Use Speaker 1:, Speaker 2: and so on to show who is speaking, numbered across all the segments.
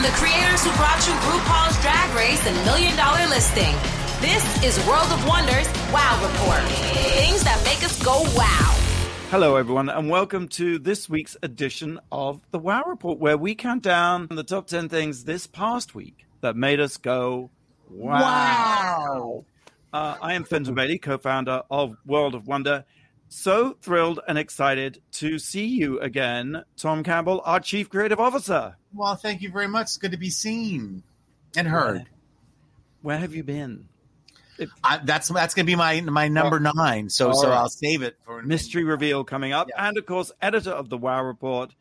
Speaker 1: From the creators who brought you RuPaul's Drag Race and Million Dollar Listing, this is World of Wonders Wow Report. Things that make us go wow.
Speaker 2: Hello, everyone, and welcome to this week's edition of the Wow Report, where we count down the top 10 things this past week that made us go wow.
Speaker 3: Wow.
Speaker 2: Uh, I am Fenton Bailey, co founder of World of Wonder. So thrilled and excited to see you again, Tom Campbell, our Chief Creative Officer.
Speaker 3: Well, thank you very much. It's good to be seen and heard.
Speaker 2: Where have you been?
Speaker 3: I, that's that's gonna be my my number nine. So
Speaker 2: All
Speaker 3: so
Speaker 2: right.
Speaker 3: I'll save it for
Speaker 2: Mystery reveal coming up.
Speaker 3: Yeah.
Speaker 2: And of course, editor of the Wow Report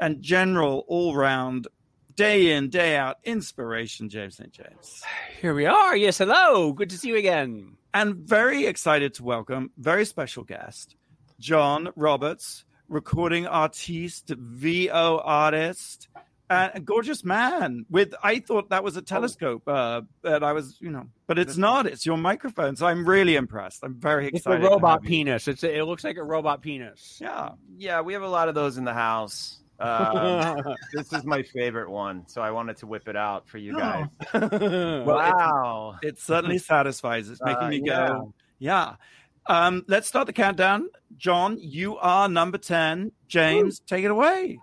Speaker 2: and general all round, day in, day out inspiration, James St. James.
Speaker 4: Here we are. Yes, hello. Good to see you again.
Speaker 2: And very excited to welcome very special guest, John Roberts, recording artiste, VO artist, and a gorgeous man with I thought that was a telescope, uh, but I was, you know, but it's not. It's your microphone. So I'm really impressed. I'm very excited.
Speaker 4: It's
Speaker 2: excited.
Speaker 4: a robot penis. It's a, it looks like a robot penis.
Speaker 2: Yeah.
Speaker 5: Yeah, we have a lot of those in the house. Um, this is my favorite one, so I wanted to whip it out for you guys.
Speaker 2: Well,
Speaker 5: wow.
Speaker 2: It certainly satisfies. It's making
Speaker 5: Uh,
Speaker 2: me go, yeah. Um, let's start the countdown. John, you are number 10. James, take it away.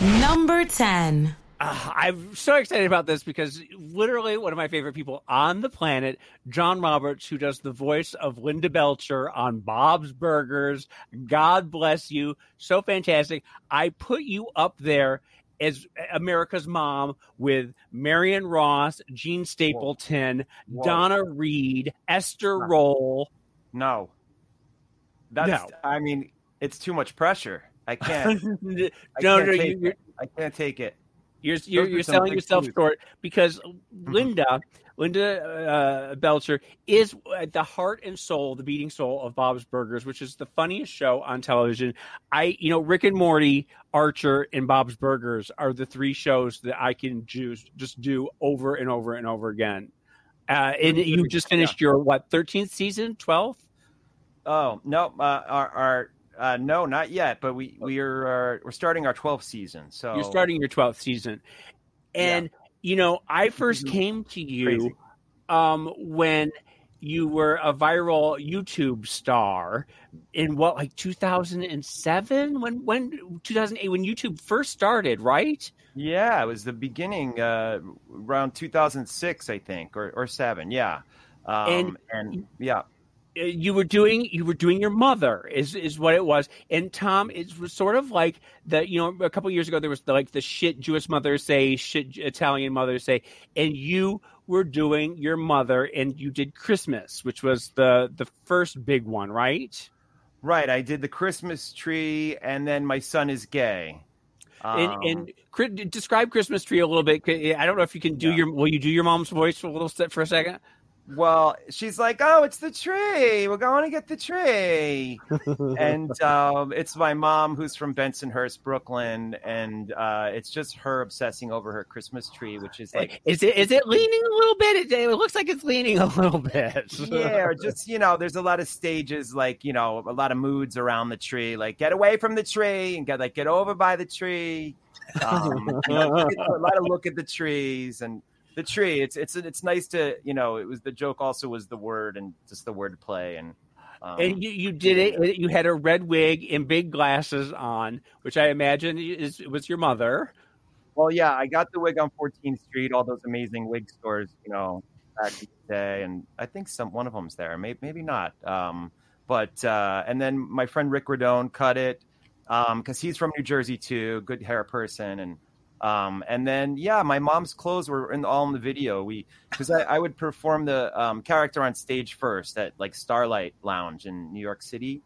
Speaker 1: Number 10.
Speaker 4: Ah, I'm so excited about this because literally one of my favorite people on the planet, John Roberts, who does the voice of Linda Belcher on Bob's Burgers. God bless you. So fantastic. I put you up there as America's mom with Marion Ross, Jean Stapleton,
Speaker 5: Whoa.
Speaker 4: Donna Reed, Esther
Speaker 5: Huh.
Speaker 4: Rolle.
Speaker 5: No. That's
Speaker 4: No.
Speaker 5: I mean, it's too much pressure. I can't.
Speaker 4: no,
Speaker 5: I can't
Speaker 4: you, you're,
Speaker 5: it. I can't take it.
Speaker 4: You're you're, you're selling yourself short because Linda Linda uh, Belcher is at the heart and soul, the beating soul of Bob's Burgers, which is the funniest show on television. I you know Rick and Morty, Archer, and Bob's Burgers are the three shows that I can just just do over and over and over again. Uh, and you just finished your what thirteenth season, twelfth?
Speaker 5: Oh no, uh, our, our uh, no, not yet. But we we are uh, we're starting our 12th season. So
Speaker 4: You're starting your twelfth season, and you know I first
Speaker 5: Mhm.
Speaker 4: came to you um, when you were a viral YouTube star in what like 2007 when when 2008 when YouTube first started, right?
Speaker 5: Yeah, it was the beginning, uh, around 2006, I think, or or seven. Yeah, um,
Speaker 4: And-
Speaker 5: and, yeah,
Speaker 4: You were doing you were doing your mother is is what it was. And Tom, it was sort of like the you know a couple years ago there was the, like the shit Jewish mothers say, shit Italian mothers say, and you were doing your mother and you did Christmas, which was the the first big one, right?
Speaker 5: right. I did the Christmas tree, and then my son is gay.
Speaker 4: and
Speaker 5: Um,
Speaker 4: and describe Christmas tree a little bit. I don't know if you can do
Speaker 5: Yeah.
Speaker 4: your. Will you do your mom's voice for a little for a second?
Speaker 5: Well, she's like, "Oh, it's the tree. We're going to get the tree." and um, it's my mom who's from Bensonhurst, Brooklyn, and uh, it's just her obsessing over her Christmas tree, which is like
Speaker 4: is it is it leaning a little bit? It, looks like it's leaning a little bit.
Speaker 5: yeah, or just you know, there's a lot of stages, like you know, a lot of moods around the tree, like get away from the tree and get like get over by the tree. Um, you know, a lot of look at the trees and the tree. It's it's it's nice to you know. It was the joke. Also, was the word and just the word play and. Um,
Speaker 4: and you, you did it. You had a red wig and big glasses on, which I imagine is was your mother.
Speaker 5: Well, yeah, I got the wig on 14th Street, all those amazing wig stores, you know, back in the day, and I think some one of them's there, maybe maybe not. Um, but uh, and then my friend Rick Radone cut it because he's from New Jersey too, good hair person, and um, and then yeah, my mom's clothes were in all in the video. We because I, I would perform the um, character on stage first at like Starlight Lounge in New York City,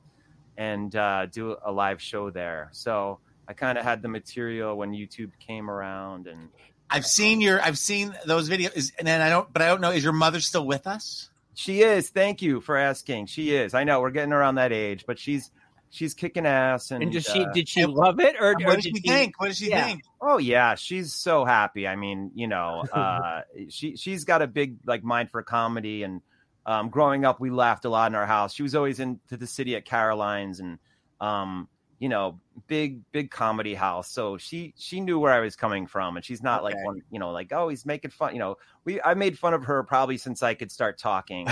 Speaker 5: and uh, do a live show there. So. I kind of had the material when YouTube came around, and
Speaker 3: I've seen your I've seen those videos and then I don't but I don't know is your mother still with us?
Speaker 5: she is. Thank you for asking. She is. I know we're getting around that age, but she's she's kicking ass. And,
Speaker 4: And did she
Speaker 5: uh,
Speaker 4: did she love it or, or
Speaker 3: What does
Speaker 4: did
Speaker 3: she
Speaker 4: she
Speaker 3: think? What does she
Speaker 4: yeah.
Speaker 3: think?
Speaker 5: oh yeah, she's so happy. I mean, you know, uh, she she's got a big like mind for comedy, and um, growing up, we laughed a lot in our house. She was always into the city at Caroline's, and um, you know, big big comedy house, so she she knew where I was coming from, and she's not like
Speaker 3: Okay.
Speaker 5: one you know like oh he's making fun you know we I made fun of her probably since I could start talking.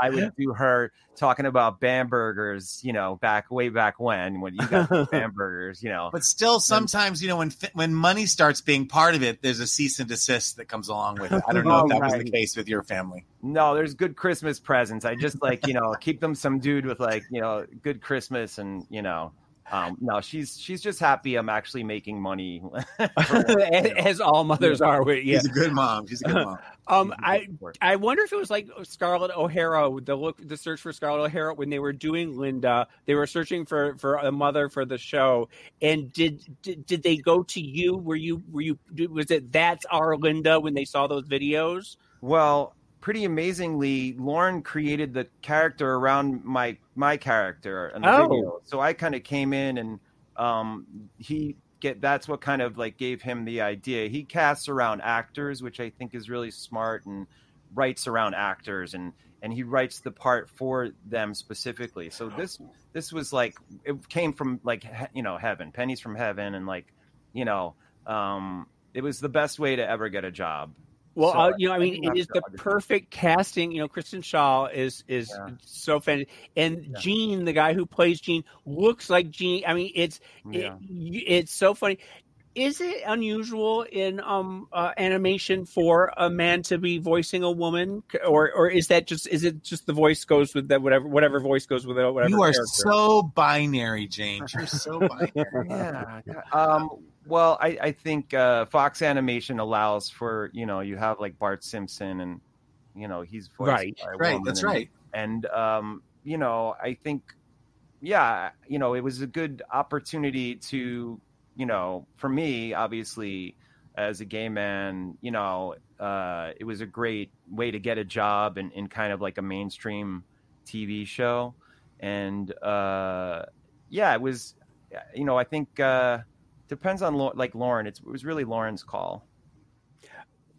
Speaker 5: I would do her talking about Bambergers, you know, back way back when when you got Bambergers, you know.
Speaker 3: But still, sometimes you know when when money starts being part of it, there's a cease and desist that comes along with it. I don't know
Speaker 5: Oh,
Speaker 3: if that was the case with your family.
Speaker 5: No, there's good Christmas presents. I just like, you know, keep them some dude with like, you know, good Christmas and, you know, um, no, she's she's just happy I'm actually making money.
Speaker 4: as all mothers are. With, yeah.
Speaker 3: She's a good mom. She's a good mom.
Speaker 4: Um, I I wonder if it was like Scarlett O'Hara, the look, the search for Scarlett O'Hara when they were doing Linda, they were searching for for a mother for the show. And did did, did they go to you? Were you were you was it that's our Linda when they saw those videos?
Speaker 5: Well, pretty amazingly, Loren created the character around my my character in the
Speaker 4: Oh.
Speaker 5: video. So I kind of came in and um he get that's what kind of like gave him the idea. He casts around actors, which I think is really smart and writes around actors and and he writes the part for them specifically. So this this was like it came from like you know heaven, pennies from heaven and like you know um it was the best way to ever get a job.
Speaker 4: Well,
Speaker 5: So
Speaker 4: uh, you know, I
Speaker 5: I
Speaker 4: mean,
Speaker 5: think
Speaker 4: it
Speaker 5: that's
Speaker 4: is the
Speaker 5: the-
Speaker 4: perfect casting. You know, Kristen Schaal is is
Speaker 5: Yeah.
Speaker 4: so fan, and
Speaker 5: Yeah.
Speaker 4: Gene, the guy who plays Gene, looks like Gene. I mean, it's
Speaker 5: Yeah.
Speaker 4: it, it's so funny. Is it unusual in um uh, animation for a man to be voicing a woman, or or is that just is it just the voice goes with that whatever whatever voice goes with it, whatever?
Speaker 3: You are
Speaker 4: character?
Speaker 3: so binary, James. You're so binary.
Speaker 5: yeah. Um, well, I, I think uh, Fox Animation allows for you know you have like Bart Simpson and you know he's
Speaker 4: Right.
Speaker 3: Right, that's
Speaker 5: and-
Speaker 3: right.
Speaker 5: And um, you know I think yeah you know it was a good opportunity to you know for me obviously as a gay man you know uh, it was a great way to get a job in, in kind of like a mainstream TV show and uh, yeah it was you know I think. Uh, depends on like Loren. It's, it was really Loren's call.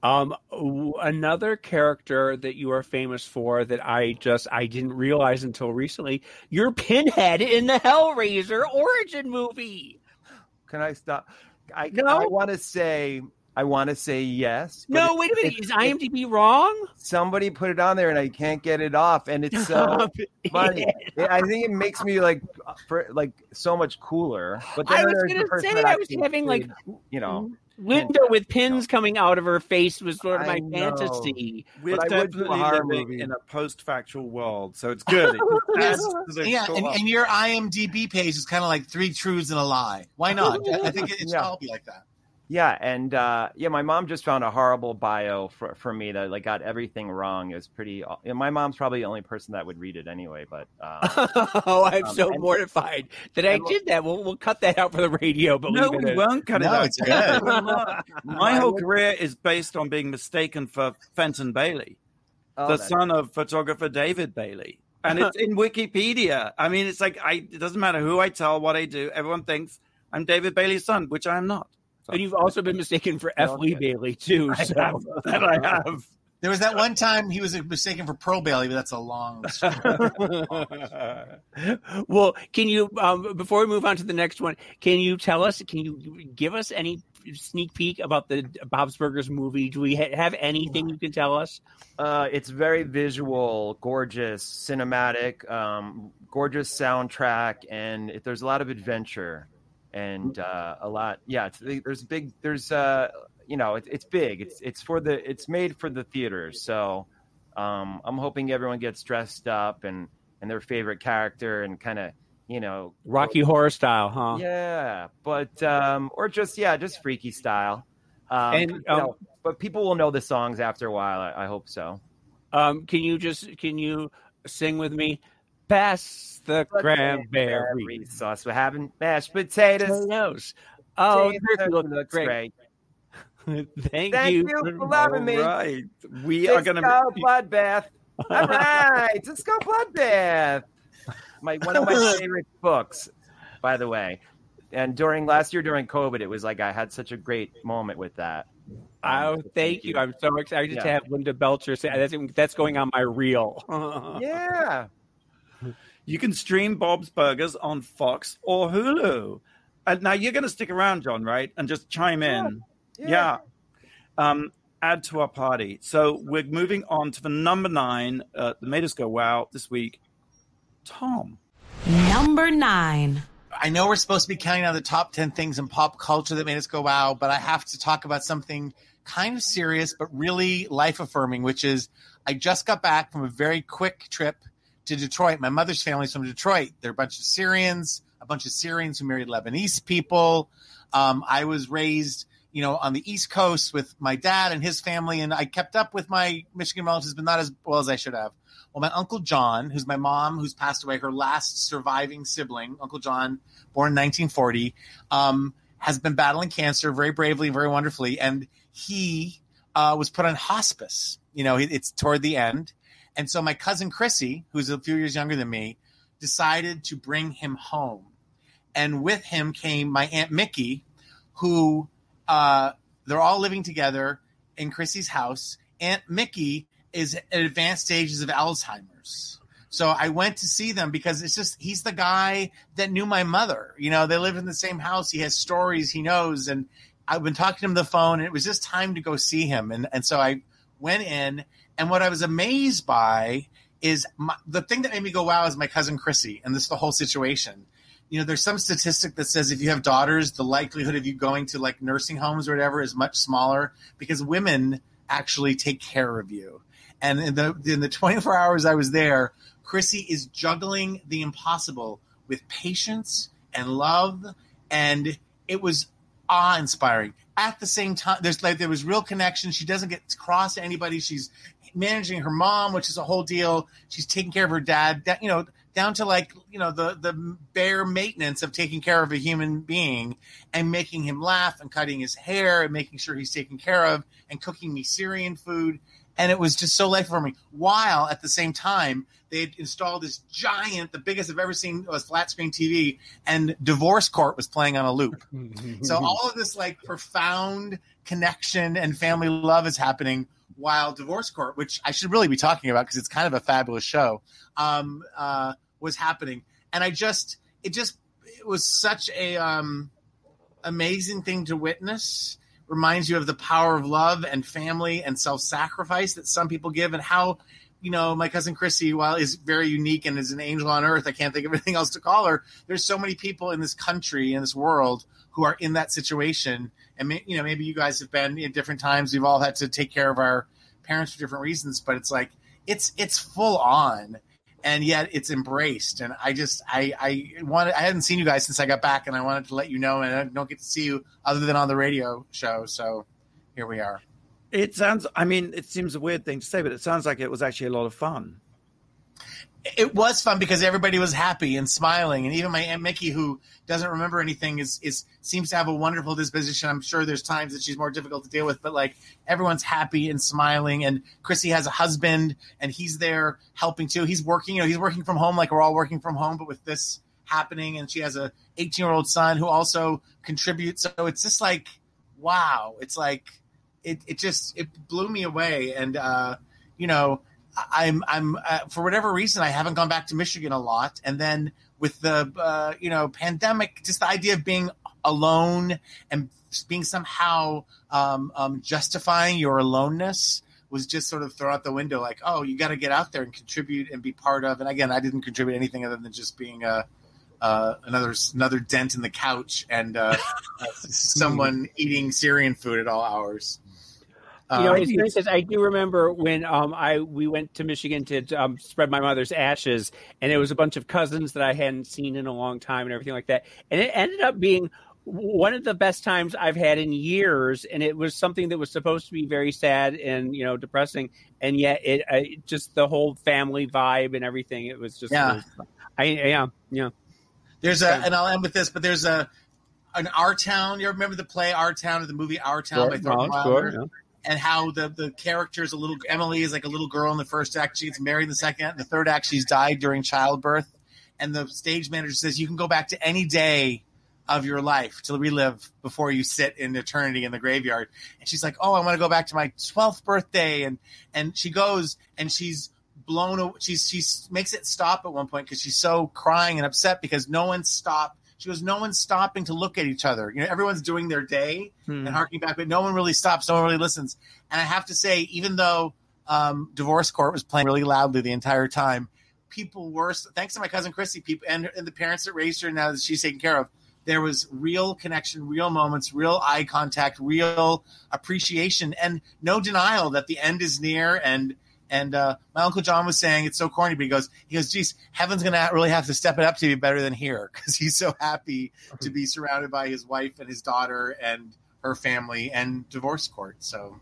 Speaker 4: Um, w- another character that you are famous for that I just I didn't realize until recently. You're Pinhead in the Hellraiser origin movie.
Speaker 5: Can I stop? I,
Speaker 4: No.
Speaker 5: I want to say I want to say yes.
Speaker 4: No, wait a minute.
Speaker 5: it-
Speaker 4: Is IMDb wrong?
Speaker 5: somebody put it on there and I can't get it off, and it's so funny. It- I think it makes me like for like so much cooler. But then
Speaker 4: I was gonna say
Speaker 5: that
Speaker 4: I was having like
Speaker 5: you know.
Speaker 4: Linda with pins coming out of her face was sort of
Speaker 5: I
Speaker 4: my
Speaker 5: know.
Speaker 4: fantasy.
Speaker 2: We're
Speaker 5: But I would do a
Speaker 2: definitely living
Speaker 5: movie.
Speaker 2: in a post-factual world, so it's good. It
Speaker 3: Yes.
Speaker 2: adds to the
Speaker 3: Yeah, and, and your IMDb page is kind of like three truths and a lie. Why not? I think it, it should
Speaker 5: Yeah.
Speaker 3: all be like that.
Speaker 5: Yeah, and uh, yeah, my mom just found a horrible bio for, for me that like got everything wrong. It was pretty. yeah, my mom's probably the only person that would read it anyway. But uh,
Speaker 4: oh, I'm
Speaker 5: Um,
Speaker 4: so
Speaker 5: and-
Speaker 4: mortified that I did that. We'll we'll cut that out for the radio. But
Speaker 2: no, we won't cut it
Speaker 3: No,
Speaker 2: out.
Speaker 3: it's good.
Speaker 2: My whole career is based on being mistaken for Fenton Bailey,
Speaker 5: oh,
Speaker 2: the
Speaker 5: that-
Speaker 2: son of photographer David Bailey. And it's in Wikipedia. I mean, it's like I it doesn't matter who I tell, what I do, everyone thinks I'm David Bailey's son, which I am not.
Speaker 4: And you've also been mistaken for F. Lee Bailey too.
Speaker 2: I
Speaker 4: So.
Speaker 2: have, that I have.
Speaker 3: There was that one time he was mistaken for Pro Bailey, but that's a long story.
Speaker 4: well, can you um, before we move on to the next one? Can you tell us? Can you give us any sneak peek about the Bob's Burgers movie? Do we ha- have anything you can tell us?
Speaker 5: Uh, it's very visual, gorgeous, cinematic, um, gorgeous soundtrack, and it, there's a lot of adventure and uh, a lot. Yeah, it's, there's big. There's uh, you know, it, it's big. It's it's for the. It's made for the theaters. So um, I'm hoping everyone gets dressed up and and their favorite character and kind of you know
Speaker 4: Rocky Horror style, huh?
Speaker 5: Yeah, but um, or just yeah, just freaky style. Um,
Speaker 4: And,
Speaker 5: you
Speaker 4: um,
Speaker 5: know, but people will know the songs after a while. I, I hope so.
Speaker 4: Um, can you just can you sing with me? Pass the cranberry
Speaker 5: sauce. We're having mashed potatoes.
Speaker 4: potatoes. Oh,
Speaker 5: good,
Speaker 4: looks
Speaker 5: looks
Speaker 4: great. Thank,
Speaker 5: Thank
Speaker 4: you.
Speaker 5: you for loving me.
Speaker 2: right. We are going to go
Speaker 5: bloodbath. All right, let's go bloodbath. My one of my favorite books, by the way. And during last year during COVID, it was like I had such a great moment with that.
Speaker 4: Oh,
Speaker 5: Um, so
Speaker 4: thank you. I'm so excited to have Linda Belcher say that's, that's going on my reel.
Speaker 5: Yeah.
Speaker 2: You can stream Bob's Burgers on Fox or Hulu. Uh, now you're going to stick around, John, right? And just chime in.
Speaker 5: Yeah.
Speaker 2: Yeah. Um, add to our party. So we're moving on to the number nine uh, that made us go wow this week. Tom.
Speaker 1: Number nine.
Speaker 3: I know we're supposed to be counting down the top 10 things in pop culture that made us go wow, but I have to talk about something kind of serious, but really life affirming, which is I just got back from a very quick trip to Detroit. My mother's family's from Detroit. They're a bunch of Syrians, a bunch of Syrians who married Lebanese people. Um, I was raised, you know, on the East Coast with my dad and his family, and I kept up with my Michigan relatives, but not as well as I should have. Well, my uncle John, who's my mom, who's passed away, her last surviving sibling, Uncle John, born in 1940, um, has been battling cancer very bravely, very wonderfully, and he uh, was put on hospice. You know, it's toward the end, and so my cousin Chrissy, who's a few years younger than me, decided to bring him home, and with him came my aunt Mickey, who uh, they're all living together in Chrissy's house. Aunt Mickey is at advanced stages of Alzheimer's. So I went to see them because it's just he's the guy that knew my mother. You know, they live in the same house. He has stories he knows, and I've been talking to him on the phone, and it was just time to go see him. And and so I went in, and what I was amazed by is my, the thing that made me go wow is my cousin Chrissy, and this the whole situation. You know, there's some statistic that says if you have daughters, the likelihood of you going to like nursing homes or whatever is much smaller because women actually take care of you. And in the in the 24 hours I was there, Chrissy is juggling the impossible with patience and love, and it was awe inspiring. At the same time, there's like there was real connection. She doesn't get cross to anybody. She's managing her mom, which is a whole deal. She's taking care of her dad. You know, down to like you know the the bare maintenance of taking care of a human being and making him laugh and cutting his hair and making sure he's taken care of and cooking me Syrian food and it was just so life affirming. While at the same time, they had installed this giant, the biggest I've ever seen was flat screen TV, and Divorce Court was playing on a loop. so all of this like profound connection and family love is happening while Divorce Court, which I should really be talking about because it's kind of a fabulous show, um, uh, was happening. And I just, it just, it was such a um, amazing thing to witness reminds you of the power of love and family and self-sacrifice that some people give and how you know my cousin chrissy while is very unique and is an angel on earth i can't think of anything else to call her there's so many people in this country in this world who are in that situation and you know maybe you guys have been in different times we've all had to take care of our parents for different reasons but it's like it's it's full on and yet it's embraced. And I just I I wanted I hadn't seen you guys since I got back, and I wanted to let you know. And I don't get to see you other than on the radio show. So here we are.
Speaker 2: It sounds. I mean, it seems a weird thing to say, but it sounds like it was actually a lot of fun.
Speaker 3: It was fun because everybody was happy and smiling, and even my aunt Mickey, who doesn't remember anything, is is seems to have a wonderful disposition. I'm sure there's times that she's more difficult to deal with, but like everyone's happy and smiling. And Chrissy has a husband, and he's there helping too. He's working, you know, he's working from home like we're all working from home, but with this happening, and she has a 18 year old son who also contributes. So it's just like, wow, it's like it it just it blew me away, and uh, you know. I'm I'm uh, for whatever reason I haven't gone back to Michigan a lot, and then with the uh, you know pandemic, just the idea of being alone and being somehow um, um, justifying your aloneness was just sort of thrown out the window. Like, oh, you got to get out there and contribute and be part of. And again, I didn't contribute anything other than just being a. Uh, another another dent in the couch and uh, someone eating Syrian food at all hours.
Speaker 4: You know,
Speaker 3: Um,
Speaker 4: it's funny because I do remember when um, I we went to Michigan to um, spread my mother's ashes, and it was a bunch of cousins that I hadn't seen in a long time and everything like that. And it ended up being one of the best times I've had in years, and it was something that was supposed to be very sad and you know depressing, and yet it uh, just the whole family vibe and everything. It was just,
Speaker 3: Yeah.
Speaker 4: it was- I yeah yeah.
Speaker 3: There's a,
Speaker 4: Yeah.
Speaker 3: and I'll end with this, but there's a an Our Town. You remember the play Our Town or the movie Our Town by Thornton Wilder? And how the the character's a little Emily is like a little girl in the first act. She gets married in the second. The third act, she's died during childbirth, and the stage manager says you can go back to any day of your life to relive before you sit in eternity in the graveyard. And she's like, "Oh, I want to go back to my twelfth birthday," and and she goes and she's blown. aw- She's she makes it stop at one point because she's so crying and upset because no one stopped. She goes, no one's stopping to look at each other. You know, everyone's doing their day
Speaker 2: Hmm.
Speaker 3: and harking back, but no one really stops. No one really listens. And I have to say, even though um, Divorce Court was playing really loudly the entire time, people were thanks to my cousin Christy, people and, and the parents that raised her now that she's taken care of. There was real connection, real moments, real eye contact, real appreciation, and no denial that the end is near. And and uh, my uncle John was saying it's so corny, but he goes, he goes, geez, heaven's gonna really have to step it up to be better than here because he's so happy to be surrounded by his wife and his daughter and her family and divorce court. So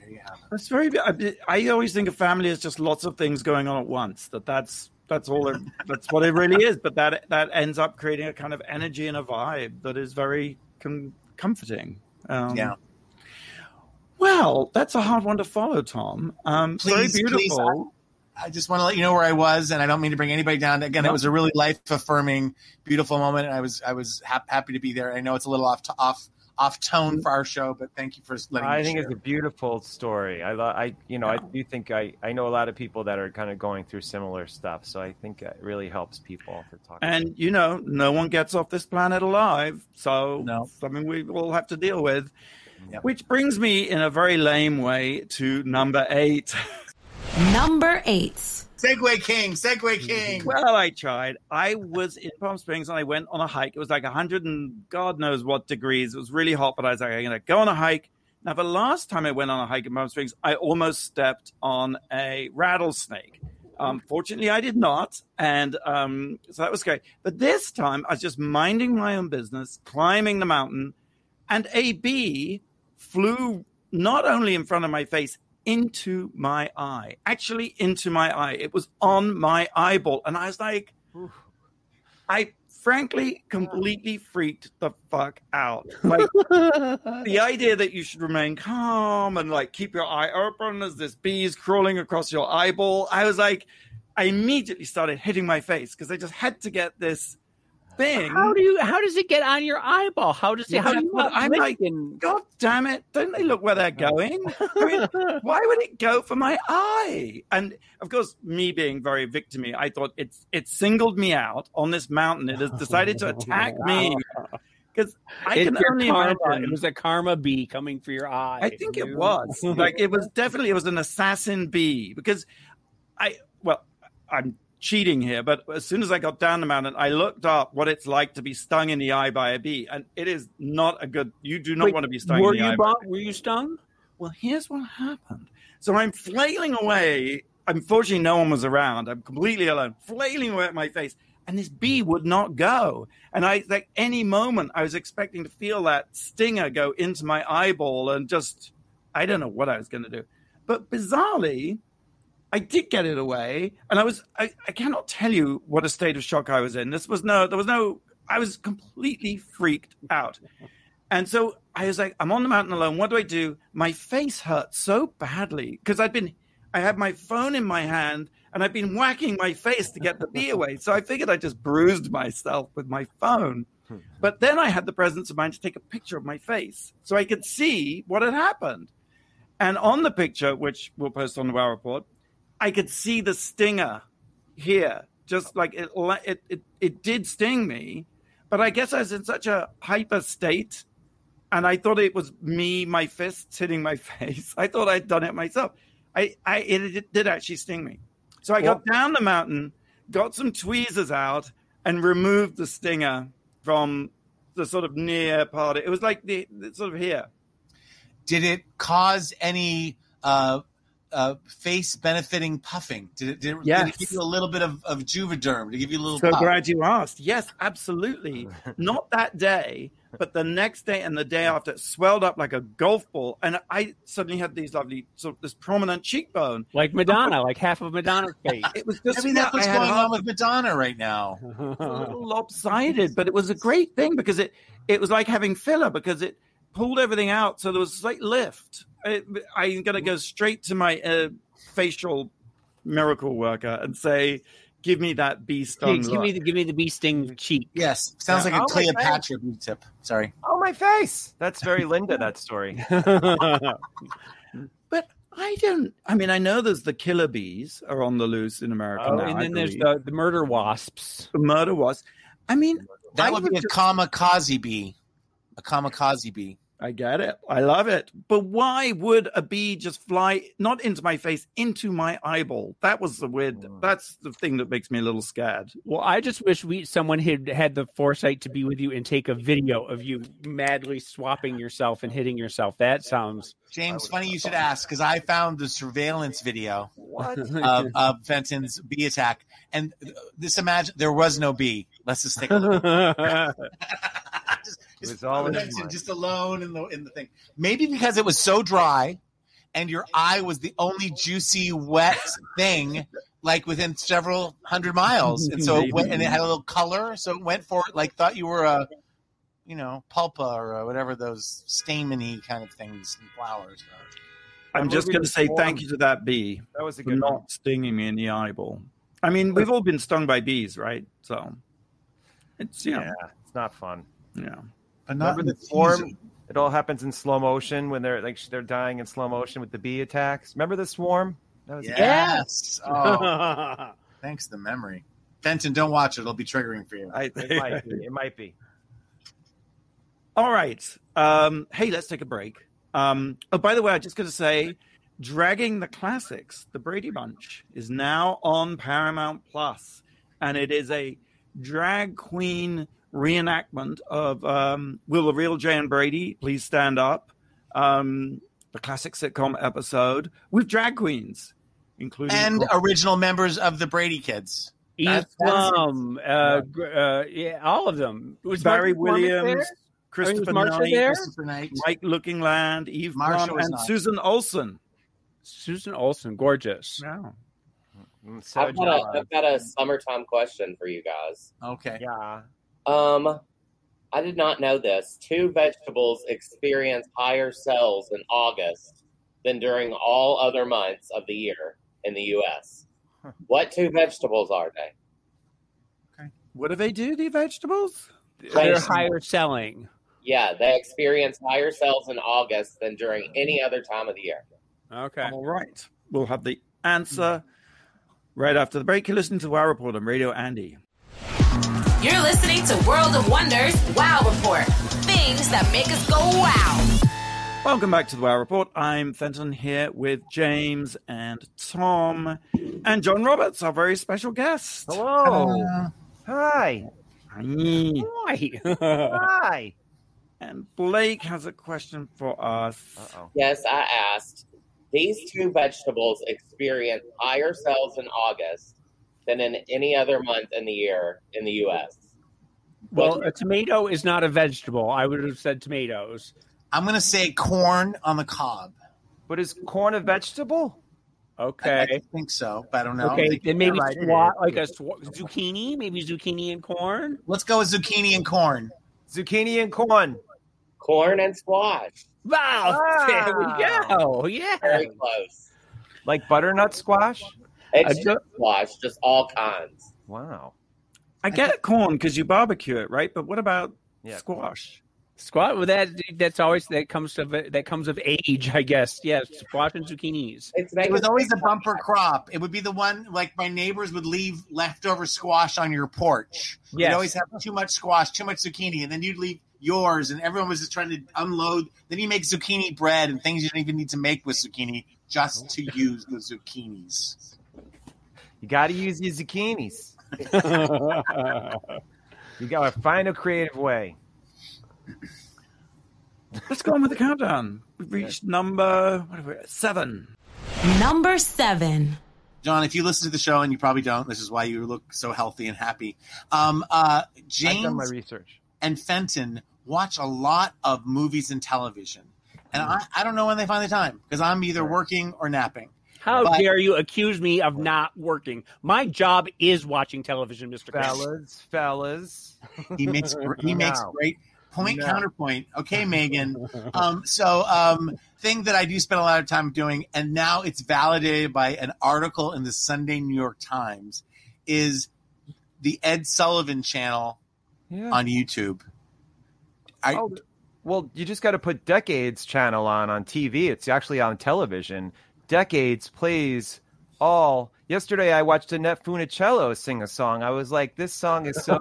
Speaker 3: there you have it.
Speaker 2: That's very. I, I always think of family as just lots of things going on at once. That that's that's all. It, that's what it really is. But that that ends up creating a kind of energy and a vibe that is very com- comforting. Um,
Speaker 3: Yeah.
Speaker 2: Well, that's a hard one to follow, Tom. Um,
Speaker 3: Please,
Speaker 2: very
Speaker 3: please,
Speaker 2: beautiful.
Speaker 3: I just want to let you know where I was, and I don't mean to bring anybody down. Again,
Speaker 2: No.
Speaker 3: it was a really life affirming, beautiful moment, and I was I was hap- happy to be there. I know it's a little off to, off off tone for our show, but thank you for letting me
Speaker 5: I think
Speaker 3: share.
Speaker 5: it's a beautiful story. I, lo- I, you know, I do think I, I know a lot of people that are kind of going through similar stuff. So I think it really helps people to talk.
Speaker 2: And you know, no one gets off this planet alive, so
Speaker 3: No.
Speaker 2: something we all have to deal with.
Speaker 3: Yep.
Speaker 2: Which brings me, in a very lame way, to number eight.
Speaker 1: Number eight.
Speaker 3: Segue King, Segue King.
Speaker 2: Well, I tried. I was in Palm Springs and I went on a hike. It was like 100 and God knows what degrees. It was really hot, but I was like, I'm going to go on a hike. Now, the last time I went on a hike in Palm Springs, I almost stepped on a rattlesnake. Um, fortunately, I did not. And um, so that was great. But this time, I was just minding my own business, climbing the mountain, and a bee flew not only in front of my face, into my eye. Actually, into my eye. It was on my eyeball. And I was like, I frankly completely freaked the fuck out. Like, the idea that you should remain calm and like keep your eye open as this bee is crawling across your eyeball. I was like, I immediately started hitting my face because I just had to get this thing.
Speaker 4: How do you? How does it get on your eyeball? How does it? how do you
Speaker 2: I'm like,
Speaker 4: and-
Speaker 2: God damn it! Don't they look where they're going? I mean, why would it go for my eye? And of course, me being very victimy, I thought it's it singled me out on this mountain. It has decided to attack me because I
Speaker 4: it's
Speaker 2: can
Speaker 4: your
Speaker 2: only
Speaker 4: karma.
Speaker 2: imagine.
Speaker 4: It was a karma bee coming for your eye.
Speaker 2: I think it was like it was definitely it was an assassin bee because I well I'm cheating here, but as soon as I got down the mountain, I looked up what it's like to be stung in the eye by a bee, and it is not a good. You do not
Speaker 4: Wait,
Speaker 2: want to be stung
Speaker 4: Were
Speaker 2: in the
Speaker 4: you bu- Were you stung?
Speaker 2: Well, here's what happened. So I'm flailing away. Unfortunately, no one was around. I'm completely alone, flailing away at my face. And this bee would not go. And I, like, any moment, I was expecting to feel that stinger go into my eyeball and just, I don't know what I was going to do. But bizarrely, I did get it away. And I was, I, I cannot tell you what a state of shock I was in. This was no, there was no, I was completely freaked out. And so I was like, I'm on the mountain alone. What do I do? My face hurt so badly because I'd been, I had my phone in my hand and I'd been whacking my face to get the bee away. So I figured I just bruised myself with my phone. Hmm. But then I had the presence of mind to take a picture of my face so I could see what had happened. And on the picture, which we'll post on the WoW report, I could see the stinger here, just like it, it, it, it did sting me. But I guess I was in such a hyper state and I thought it was me, my fists hitting my face. I thought I'd done it myself. I, I it, it did actually sting me. So I got down the mountain, got some tweezers out, and removed the stinger from the sort of near part. It was like the, the sort of here.
Speaker 3: Did it cause any uh, uh, face benefiting puffing? Did it, did, it, did it give you a little bit of, of Juvederm to give you a little
Speaker 2: So
Speaker 3: puff?
Speaker 2: glad you asked. Yes, absolutely. Not that day, but the next day and the day after, it swelled up like a golf ball, and I suddenly had these lovely, sort of this prominent cheekbone.
Speaker 4: Like Madonna, like half of Madonna's face.
Speaker 2: It was just
Speaker 3: I mean, that's what's going on with Madonna right now.
Speaker 2: a little lopsided, but it was a great thing because it it was like having filler because it pulled everything out, so there was a slight lift. I, I'm going to go straight to my uh, facial miracle worker and say, "Give me that bee sting.
Speaker 4: give me the give me the bee sting cheek.
Speaker 3: Yes, sounds
Speaker 5: Yeah.
Speaker 3: like a
Speaker 5: Oh,
Speaker 3: Cleopatra beauty tip. Sorry.
Speaker 5: Oh, my face. That's very Linda, that story.
Speaker 2: But I don't. I mean, I know there's the killer bees are on the loose in America
Speaker 4: Oh,
Speaker 2: now.
Speaker 4: and then there's the, the murder wasps.
Speaker 2: the murder wasps. I mean,
Speaker 3: That
Speaker 2: I
Speaker 3: would be a
Speaker 2: just-
Speaker 3: kamikaze bee. A kamikaze bee.
Speaker 2: I get it. I love it. But why would a bee just fly not into my face, into my eyeball? That was the weird.
Speaker 5: Mm.
Speaker 2: That's the thing that makes me a little scared.
Speaker 4: Well, I just wish we someone had had the foresight to be with you and take a video of you madly swapping yourself and hitting yourself. That sounds
Speaker 3: James, funny you should ask because I found the surveillance video of, of Fenton's bee attack, and this imagine there was no bee. Let's just take a look. just,
Speaker 5: It was all in his mind.
Speaker 3: just alone in the in the thing. Maybe because it was so dry, and your eye was the only juicy, wet thing, like within several hundred miles, and so it went, and it had a little color, so it went for it. Like thought you were a, you know, pulpa or uh whatever those stameny kind of things and flowers. are.
Speaker 2: I'm
Speaker 5: That
Speaker 2: just going to say
Speaker 5: warm.
Speaker 2: thank you to that bee
Speaker 5: That was a
Speaker 2: for
Speaker 5: good one.
Speaker 2: not stinging me in the eyeball. I mean, we've all been stung by bees, right? So it's you know,
Speaker 5: Yeah, it's not fun.
Speaker 2: yeah.
Speaker 3: But not
Speaker 5: Remember
Speaker 3: in
Speaker 5: the
Speaker 3: the
Speaker 5: swarm?
Speaker 3: season.
Speaker 5: It all happens in slow motion when they're like they're dying in slow motion with the bee attacks. Remember the swarm? That was
Speaker 3: Yes. Oh, thanks the memory. Fenton, don't watch it. It'll be triggering for you.
Speaker 2: I,
Speaker 5: It might be. It might be.
Speaker 2: All right. Um, hey, let's take a break. Um, oh, by the way, I'm just going to say, Dragging the Classics, the Brady Bunch, is now on Paramount Plus, and it is a drag queen reenactment of um, Will the Real Jan Brady Please Stand Up, um, the classic sitcom episode with drag queens, including
Speaker 3: And original members of the Brady Kids.
Speaker 4: Eve
Speaker 3: That's- that's-
Speaker 4: Plumb, uh, gr- uh, yeah, all of them. Was
Speaker 2: Barry
Speaker 4: Martin McCormick there?
Speaker 2: Williams, Christopher
Speaker 4: Marsha
Speaker 2: Knight,
Speaker 4: there?
Speaker 3: Christopher Knight.
Speaker 2: Mike Lookinland, Eve
Speaker 3: Marsha Plumb,
Speaker 2: and
Speaker 3: not.
Speaker 2: Susan Olsen.
Speaker 4: Susan Olsen, gorgeous.
Speaker 2: Yeah.
Speaker 5: Mm, So
Speaker 6: I've, got a, I've got a summertime question for you guys.
Speaker 3: Okay.
Speaker 5: yeah.
Speaker 6: Um, I did not know this. Two vegetables experience higher sales in August than during all other months of the year in the U.S. What two vegetables are they? Okay.
Speaker 2: What do they do, the vegetables?
Speaker 4: They're higher selling.
Speaker 6: Yeah, they experience higher sales in August than during any other time of the year.
Speaker 4: Okay.
Speaker 2: All right. We'll have the answer right after the break. You're listening to Wow Report on Radio Andy.
Speaker 1: You're listening to World of Wonders Wow Report. Things that make us go wow.
Speaker 2: Welcome back to the Wow Report. I'm Fenton here with James and Tom and John Roberts, our very special guest.
Speaker 5: Hello.
Speaker 3: Uh,
Speaker 5: Hi.
Speaker 2: Hi.
Speaker 4: Why?
Speaker 5: Hi.
Speaker 2: And Blake has a question for us.
Speaker 5: Uh oh.
Speaker 6: Yes, I asked. These two vegetables experience higher sales in August than in any other month in the year in the U.S.
Speaker 4: well, a tomato is not a vegetable. I would have said tomatoes.
Speaker 3: I'm going to say corn on the cob.
Speaker 5: But is corn a vegetable?
Speaker 4: Okay.
Speaker 3: I think so, but I don't know.
Speaker 4: Okay,
Speaker 3: think-
Speaker 4: then maybe
Speaker 5: you're right, it
Speaker 4: swa- like a swa- zucchini, maybe zucchini and corn.
Speaker 3: Let's go with zucchini and corn.
Speaker 5: Zucchini and corn.
Speaker 6: Corn and squash.
Speaker 4: Wow, there we go. Yeah.
Speaker 6: Very close.
Speaker 5: Like butternut squash?
Speaker 6: It's
Speaker 4: I
Speaker 6: just
Speaker 4: don't-
Speaker 6: squash, just all kinds.
Speaker 5: Wow.
Speaker 2: I get corn because you barbecue it, right? But what about
Speaker 5: Yeah.
Speaker 2: squash?
Speaker 4: Squat with that. That's always that comes of that comes of age, I guess. Yes, squash and zucchinis.
Speaker 6: It's
Speaker 3: It was always a bumper crop. It would be the one like my neighbors would leave leftover squash on your porch. You'd always have too much squash, too much zucchini, and then you'd leave yours, and everyone was just trying to unload. Then you make zucchini bread and things you don't even need to make with zucchini just to oh. use the zucchinis.
Speaker 5: You got to use your zucchinis. You got to find a creative way.
Speaker 2: Let's go on with the countdown. We've reached number what we, seven.
Speaker 1: Number seven.
Speaker 3: John, if you listen to the show, and you probably don't, this is why you look so healthy and happy. Um, uh,
Speaker 5: I've done my
Speaker 3: James
Speaker 5: research.
Speaker 3: and Fenton watch a lot of movies and television. And I, I don't know when they find the time because I'm either working or napping.
Speaker 4: How
Speaker 3: But-
Speaker 4: dare you accuse me of not working? My job is watching television, Mister.
Speaker 5: Fellas, fellas.
Speaker 3: He makes he makes
Speaker 5: No.
Speaker 3: great point
Speaker 5: No.
Speaker 3: counterpoint. Okay, Megan. Um, so um, thing that I do spend a lot of time doing, and now it's validated by an article in the Sunday New York Times, is the Ed Sullivan channel
Speaker 5: Yeah.
Speaker 3: on YouTube. I,
Speaker 5: Oh, well, you just got to put Decades channel on on TV. It's actually on television. Decades plays all. Yesterday, I watched Annette Funicello sing a song. I was like, this song is so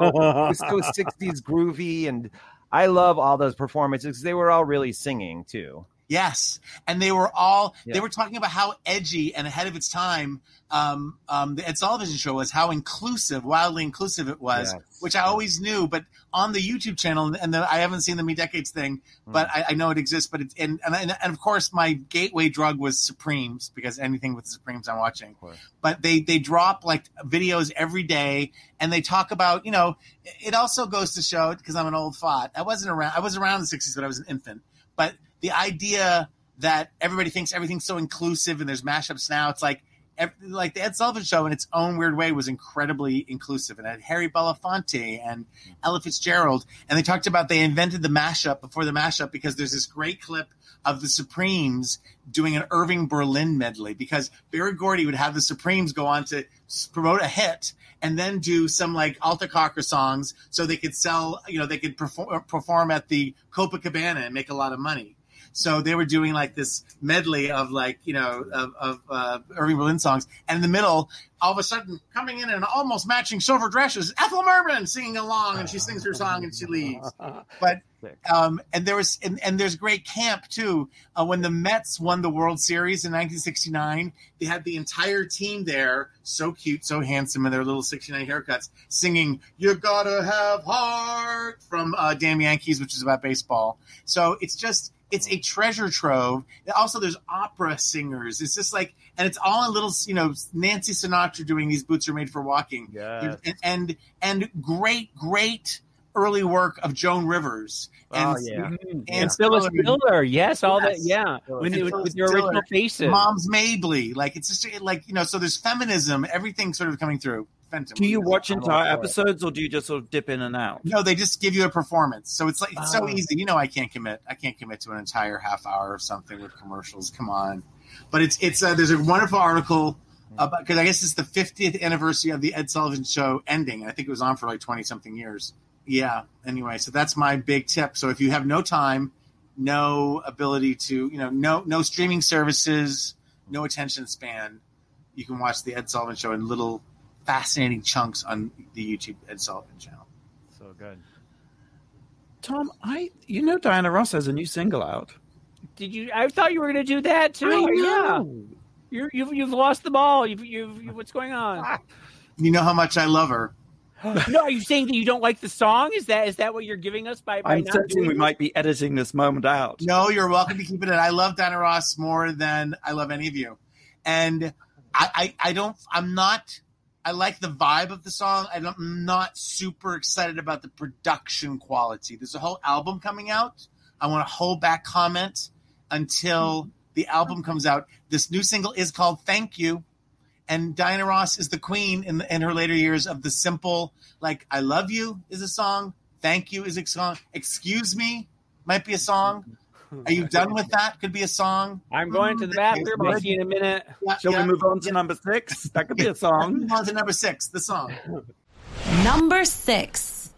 Speaker 5: it's so 60s groovy, and I love all those performances. They were all really singing too.
Speaker 3: Yes, and they were all
Speaker 5: Yeah.
Speaker 3: they were talking about how edgy and ahead of its time. Um, um, the Ed Sullivan Show was how inclusive, wildly inclusive it was,
Speaker 5: Yes.
Speaker 3: which I always knew. But on the YouTube channel, and the, I haven't seen the Me Decades thing, but I, I know it exists. But it's and, and and of course my gateway drug was Supremes because anything with Supremes I'm watching. But they they drop like videos every day, and they talk about you know. It also goes to show because I'm an old fart. I wasn't around. I was around in the '60s, but I was an infant. But the idea that everybody thinks everything's so inclusive and there's mashups now, it's like ev- like the Ed Sullivan Show in its own weird way was incredibly inclusive, and had Harry Belafonte and Ella Fitzgerald, and they talked about they invented the mashup before the mashup because there's this great clip of the Supremes doing an Irving Berlin medley because Berry Gordy would have the Supremes go on to promote a hit and then do some like Alta Cocker songs so they could sell, you know, they could perform, perform at the Copacabana and make a lot of money. So they were doing like this medley of like you know of, of uh, Irving Berlin songs, and in the middle, all of a sudden, coming in in almost matching silver dresses, Ethel Merman singing along, and she sings her song and she leaves. But um, and there was and, and there's great camp too. Uh, when the Mets won the World Series in 1969, they had the entire team there, so cute, so handsome, in their little 69 haircuts, singing "You Gotta Have Heart" from uh, Damn Yankees, which is about baseball. So it's just it's a treasure trove. Also, there's opera singers. It's just like, and it's all in little, you know, Nancy Sinatra doing these boots are made for walking.
Speaker 5: Yes.
Speaker 3: And, and and great, great early work of Joan Rivers. Oh, and,
Speaker 5: Oh, yeah. Mm-hmm.
Speaker 3: and,
Speaker 4: And Phyllis
Speaker 3: Sullivan,
Speaker 4: Miller, yes, all
Speaker 3: Yes.
Speaker 4: that, yeah,
Speaker 5: Phyllis
Speaker 4: with, with, with your original
Speaker 3: Diller.
Speaker 4: faces.
Speaker 3: Moms Mabley. Like it's just like you know. So there's feminism. Everything sort of coming through. Fenton,
Speaker 2: Do you watch entire episodes or do you just sort of dip in and out?
Speaker 3: No, they just give you a performance. So it's like it's so
Speaker 2: Oh.
Speaker 3: easy. You know, I can't commit. I can't commit to an entire half hour of something with commercials. Come on. But it's it's uh, there's a wonderful article about because I guess it's the 50th anniversary of the Ed Sullivan Show ending. I think it was on for like 20 something years. Yeah. Anyway, so that's my big tip. So if you have no time, no ability to, you know, no no streaming services, no attention span, you can watch the Ed Sullivan Show in little fascinating chunks on the YouTube Ed Sullivan channel.
Speaker 5: So good.
Speaker 2: Tom, I you know Diana Ross has a new single out.
Speaker 4: Did you? I thought you were going to do that too.
Speaker 2: I
Speaker 4: Yeah, you're, you've you've lost the ball. You've, you've, you what's going on?
Speaker 3: You know how much I love her.
Speaker 4: no, are you saying that you don't like the song? Is that is that what you're giving us by, by
Speaker 2: I'm
Speaker 4: not
Speaker 2: sensing
Speaker 4: doing
Speaker 2: we
Speaker 4: it?
Speaker 2: might be editing this moment out.
Speaker 3: No, you're welcome to keep it in. I love Diana Ross more than I love any of you. And I, I, I don't, I'm not, I like the vibe of the song. I'm not super excited about the production quality. There's a whole album coming out. I want to hold back comment until the album comes out. This new single is called Thank You. And Diana Ross is the queen in, the, in her later years of the simple, like, I love you is a song. Thank you is a song. Excuse me might be a song. Are you done with that? Could be a song.
Speaker 4: I'm going to the bathroom. I'll see you in a minute.
Speaker 3: Yeah,
Speaker 2: Shall
Speaker 3: yeah.
Speaker 2: we move on to number six? That could be a song.
Speaker 3: Move on to number six, the song.
Speaker 1: Number six.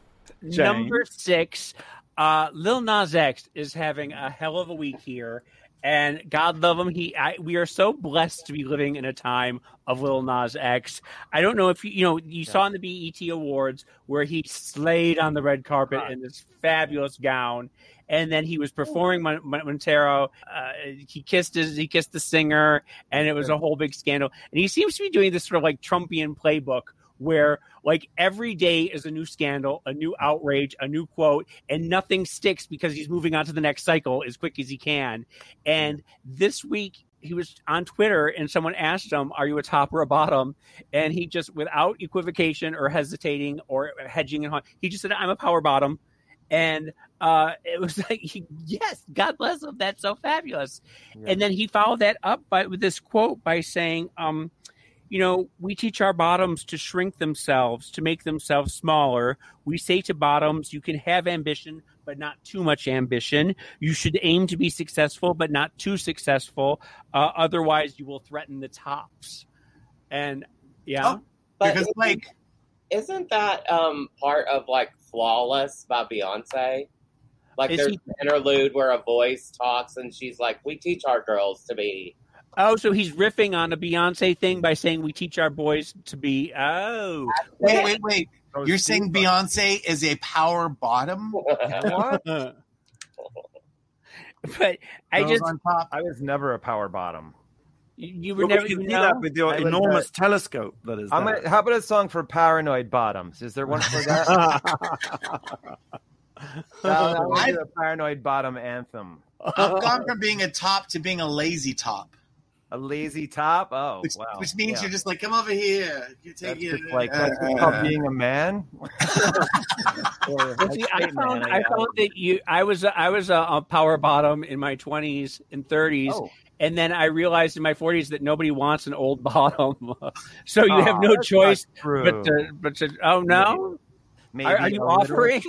Speaker 2: Jane.
Speaker 4: Number six, uh, Lil Nas X is having a hell of a week here, and God love him. He, I, we are so blessed to be living in a time of Lil Nas X. I don't know if you, you know, you saw in the BET Awards where he slayed on the red carpet in this fabulous gown. And then he was performing Mon- Mon- Montero. Uh, he kissed his, he kissed the singer, and it was a whole big scandal. And he seems to be doing this sort of like Trumpian playbook where like every day is a new scandal, a new outrage, a new quote, and nothing sticks because he's moving on to the next cycle as quick as he can. And this week he was on Twitter and someone asked him, Are you a top or a bottom? And he just, without equivocation or hesitating or hedging and he just said, I'm a power bottom. And uh, it was like, yes, God bless him. That's so fabulous. And then he followed that up by with this quote by saying, um, you know, we teach our bottoms to shrink themselves, to make themselves smaller. We say to bottoms, you can have ambition, but not too much ambition. You should aim to be successful, but not too successful. Uh, otherwise, you will threaten the tops. And yeah,
Speaker 3: Oh,
Speaker 6: But
Speaker 3: because like
Speaker 6: isn't that um, part of like Flawless by Beyonce? Like
Speaker 4: Is
Speaker 6: there's
Speaker 4: he-
Speaker 6: an interlude where a voice talks and she's like, "We teach our girls to be
Speaker 4: Oh, so he's riffing on a Beyonce thing by saying we teach our boys to be. Oh,
Speaker 3: Wait, wait, wait. You're saying. Beyonce is a power bottom?
Speaker 5: What?
Speaker 4: but I
Speaker 3: Girls
Speaker 4: just
Speaker 3: on top.
Speaker 5: I was never a power bottom.
Speaker 4: You you were never
Speaker 2: we
Speaker 4: you
Speaker 2: see
Speaker 4: know?
Speaker 2: that with your
Speaker 5: I would
Speaker 2: enormous telescope that is
Speaker 5: I'm
Speaker 2: there.
Speaker 5: gonna, how about a song for paranoid bottoms? Is there one for that? no, no, we'll do a paranoid bottom anthem.
Speaker 3: I've gone from being a top to being a lazy top,
Speaker 5: A lazy top? Oh,
Speaker 3: which,
Speaker 5: wow.
Speaker 3: which means
Speaker 5: Yeah.
Speaker 3: you're just like, come over here. You
Speaker 5: That's
Speaker 3: take
Speaker 5: just
Speaker 3: it.
Speaker 5: like uh, that's just uh, called uh. being a man. Or
Speaker 4: Well, see, I found
Speaker 5: man,
Speaker 4: I
Speaker 5: guess.
Speaker 4: found that you I was I was a, a power bottom in my twenties and thirties,
Speaker 5: Oh,
Speaker 4: and then I realized in my forties that nobody wants an old bottom, so you have no choice but to, but to oh no,
Speaker 5: Maybe
Speaker 4: Are- are you offering?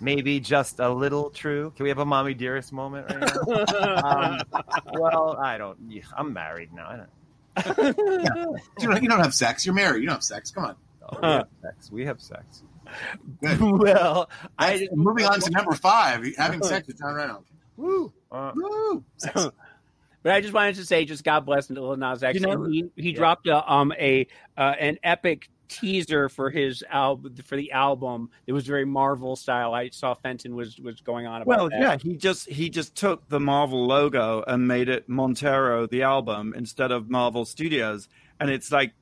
Speaker 5: Maybe just a little true. Can we have a mommy dearest moment right now? um, well, I don't. yeah, I'm married now. I don't.
Speaker 3: You don't, you don't have sex. You're married. You don't have sex. Come on.
Speaker 5: Oh, we have sex. We have sex.
Speaker 3: Good.
Speaker 4: well I
Speaker 3: moving on to number five, having sex with John Reynolds.
Speaker 5: Woo. Uh,
Speaker 3: Woo! Sex.
Speaker 4: But I just wanted to say, just God bless Lil Nas X.
Speaker 2: You know-
Speaker 4: he he
Speaker 5: Yeah.
Speaker 4: dropped a um a uh, an epic teaser for his album for the album. It was very Marvel style. I saw Fenton was was going on about
Speaker 2: Well,
Speaker 4: that.
Speaker 2: yeah, he just he just took the Marvel logo and made it Montero the album instead of Marvel Studios, and it's like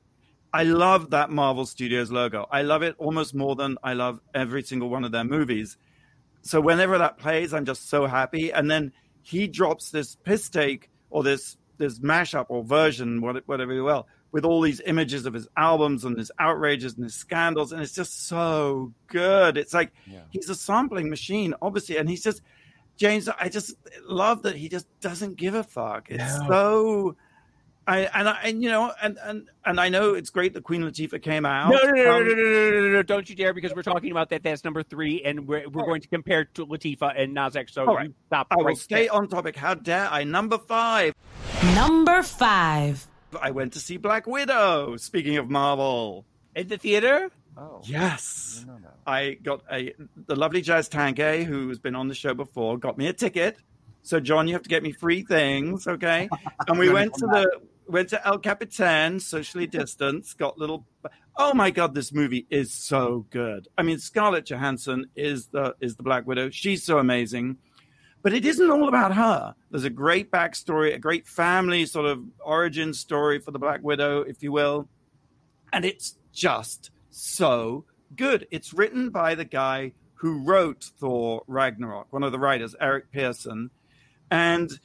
Speaker 2: I love that Marvel Studios logo. I love it almost more than I love every single one of their movies. So whenever that plays, I'm just so happy. And then he drops this piss take or this this mashup or version, whatever you will, with all these images of his albums and his outrages and his scandals, and it's just so good. It's like
Speaker 5: Yeah.
Speaker 2: he's a sampling machine, obviously, and he's just James. I just love that he just doesn't give a fuck. It's
Speaker 4: No.
Speaker 2: so. I and I and you know and and and I know it's great that Queen Latifah came out.
Speaker 4: No, no, no, no,
Speaker 2: Um,
Speaker 4: no, no, no, no, no, Don't you dare, because we're talking about that. That's number three, and we're, we're going to compare to Latifah and Nas X. So
Speaker 2: All right.
Speaker 4: you stop.
Speaker 2: I will stay
Speaker 4: there.
Speaker 2: on topic. How dare I? Number five.
Speaker 1: Number five.
Speaker 2: I went to see Black Widow. Speaking of Marvel,
Speaker 4: in the theater.
Speaker 5: oh.
Speaker 2: yes,
Speaker 5: No, no.
Speaker 2: I got a the lovely Jazz Tanke, who's been on the show before, got me a ticket. So John, you have to get me free things, okay? And we went to the went to El Capitan, socially distanced, got little. Oh my God, this movie is so good. I mean, Scarlett Johansson is the is the Black Widow. She's so amazing. But it isn't all about her. There's a great backstory, a great family sort of origin story for the Black Widow, if you will. And it's just so good. It's written by the guy who wrote Thor Ragnarok, one of the writers, Eric Pearson. And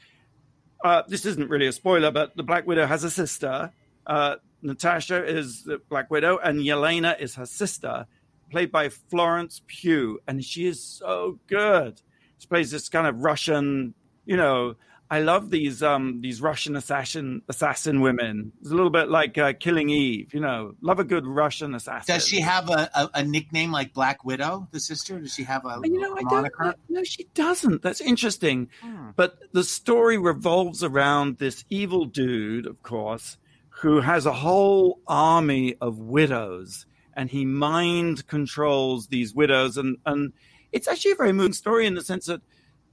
Speaker 2: uh, this isn't really a spoiler, but the Black Widow has a sister. Uh, Natasha is the Black Widow, and Yelena is her sister, played by Florence Pugh. And she is so good. She plays this kind of Russian, you know. I love these um, these Russian assassin assassin women. It's a little bit like uh, Killing Eve, you know. Love a good Russian assassin.
Speaker 3: Does she have a, a, a nickname like Black Widow, the sister? Does she have a
Speaker 2: You know, I don't. No, she doesn't. That's interesting.
Speaker 5: Hmm.
Speaker 2: But the story revolves around this evil dude, of course, who has a whole army of widows, and he mind controls these widows. And and it's actually a very moving story in the sense that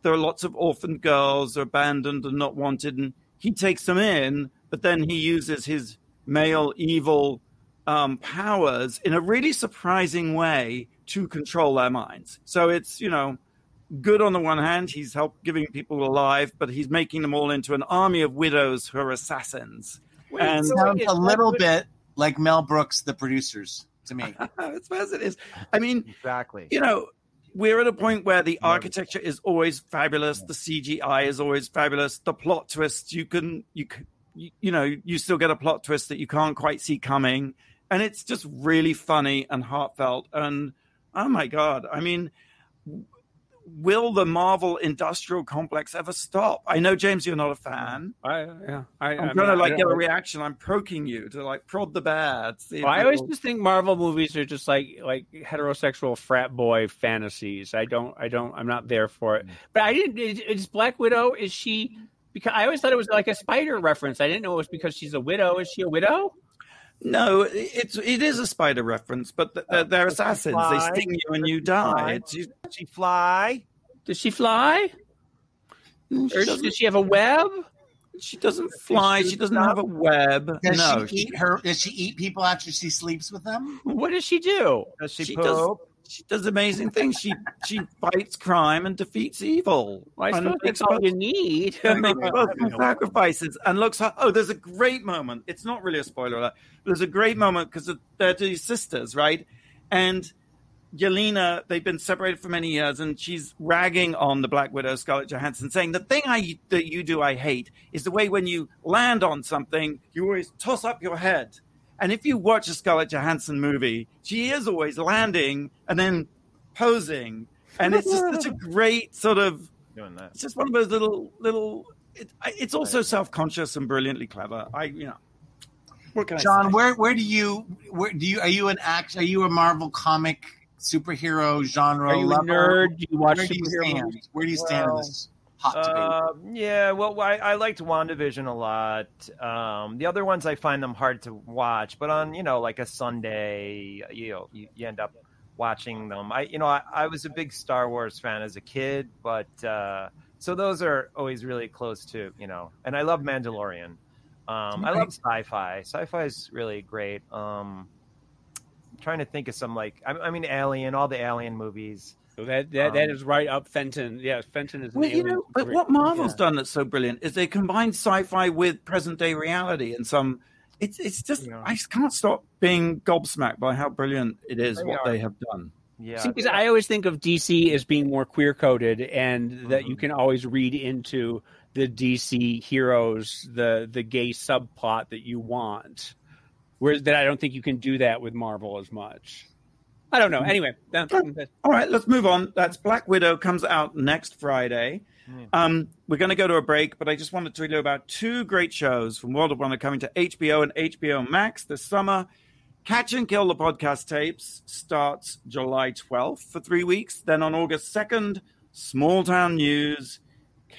Speaker 2: there are lots of orphan girls are abandoned and not wanted, and he takes them in, but then he uses his male evil um, powers in a really surprising way to control their minds. So it's you know good on the one hand, he's helped giving people alive, but he's making them all into an army of widows who are assassins. and
Speaker 4: so
Speaker 3: Sounds a little
Speaker 4: Black
Speaker 3: bit like Mel Brooks, the producers, to me.
Speaker 2: as far as it is, I mean,
Speaker 5: Exactly.
Speaker 2: you know, we're at a point where the architecture is always fabulous, the CGI is always fabulous, the plot twists you can you can you, you know you still get a plot twist that you can't quite see coming, and it's just really funny and heartfelt. And oh my god, I mean. Will the Marvel industrial complex ever stop? I know, James, you're not a fan.
Speaker 4: I, yeah, I,
Speaker 2: I'm
Speaker 4: I
Speaker 2: trying to like get a reaction. I'm poking you to like prod the bad.
Speaker 4: Well, I always just think Marvel movies are just like like heterosexual frat boy fantasies. I don't, I don't, I'm not there for it. Mm. But I didn't. Is Black Widow? Is she? Because I always thought it was like a spider reference. I didn't know it was because she's a widow. Is she a widow?
Speaker 2: No, it's it is a spider reference, but th- they're, they're assassins. They sting you and you
Speaker 5: fly?
Speaker 2: die. It's, you,
Speaker 5: She fly.
Speaker 4: Does she fly?
Speaker 2: she
Speaker 4: Or
Speaker 2: doesn't-
Speaker 4: does she have a web?
Speaker 2: She doesn't fly. She doesn't have a web.
Speaker 3: Does
Speaker 2: no,
Speaker 3: she eat her? Does she eat people after she sleeps with them?
Speaker 4: What does she do?
Speaker 5: Does she,
Speaker 2: She
Speaker 5: poop?
Speaker 2: does- she does amazing things. She she fights crime and defeats evil.
Speaker 4: Well, I
Speaker 2: and
Speaker 4: suppose that's all you need.
Speaker 2: and makes both sacrifices and looks. Oh, there's a great moment. It's not really a spoiler alert. There's a great moment because they're two sisters, right? And Yelena, they've been separated for many years, and she's ragging on the Black Widow, Scarlett Johansson, saying the thing I that you do I hate is the way when you land on something, you always toss up your head. And if you watch a Scarlett Johansson movie, she is always landing and then posing, and it's just such a great sort of.
Speaker 5: Doing that.
Speaker 2: It's just one of those little little. It, it's also self conscious and brilliantly clever. I you know. What can I
Speaker 3: John,
Speaker 2: say?
Speaker 3: where where do you where do you are you an act? Are you a Marvel comic superhero genre
Speaker 4: Are you a nerd? Do you watch
Speaker 3: Where do you stand? Where do you stand in this hot?
Speaker 5: Uh, yeah, well, I, I liked WandaVision a lot. Um, the other ones I find them hard to watch, but on you know like a Sunday, you know, you, you end up watching them. I you know I, I was a big Star Wars fan as a kid, but uh, so those are always really close to you know, and I love Mandalorian. Um, I love sci-fi. Sci-fi is really great. Um, I'm trying to think of some like I, I mean Alien, all the Alien movies.
Speaker 4: So that that, that
Speaker 5: Um,
Speaker 4: is right up Fenton. Yes, Fenton is.
Speaker 2: Well, you know, but
Speaker 4: superhero.
Speaker 2: what Marvel's
Speaker 5: Yeah.
Speaker 2: done that's so brilliant is they combine sci-fi with present-day reality, and some. It's it's just
Speaker 5: Yeah.
Speaker 2: I just can't stop being gobsmacked by how brilliant it is
Speaker 5: They
Speaker 2: what
Speaker 5: are.
Speaker 2: they have done.
Speaker 5: Yeah,
Speaker 4: See, because I always think of DC as being more queer coded, and that you
Speaker 5: Mhm.
Speaker 4: can always read into the DC heroes the the gay subplot that you want. Whereas that I don't think you can do that with Marvel as much. I don't know. Anyway, that-
Speaker 2: All right, let's move on. That's Black Widow comes out next Friday.
Speaker 5: Hmm.
Speaker 2: Um, we're going to go to a break, but I just wanted to tell you about two great shows from World of Wonder coming to HBO and HBO Max this summer. Catch and Kill the podcast tapes starts July 12th for three weeks. Then on August 2nd, Small Town News,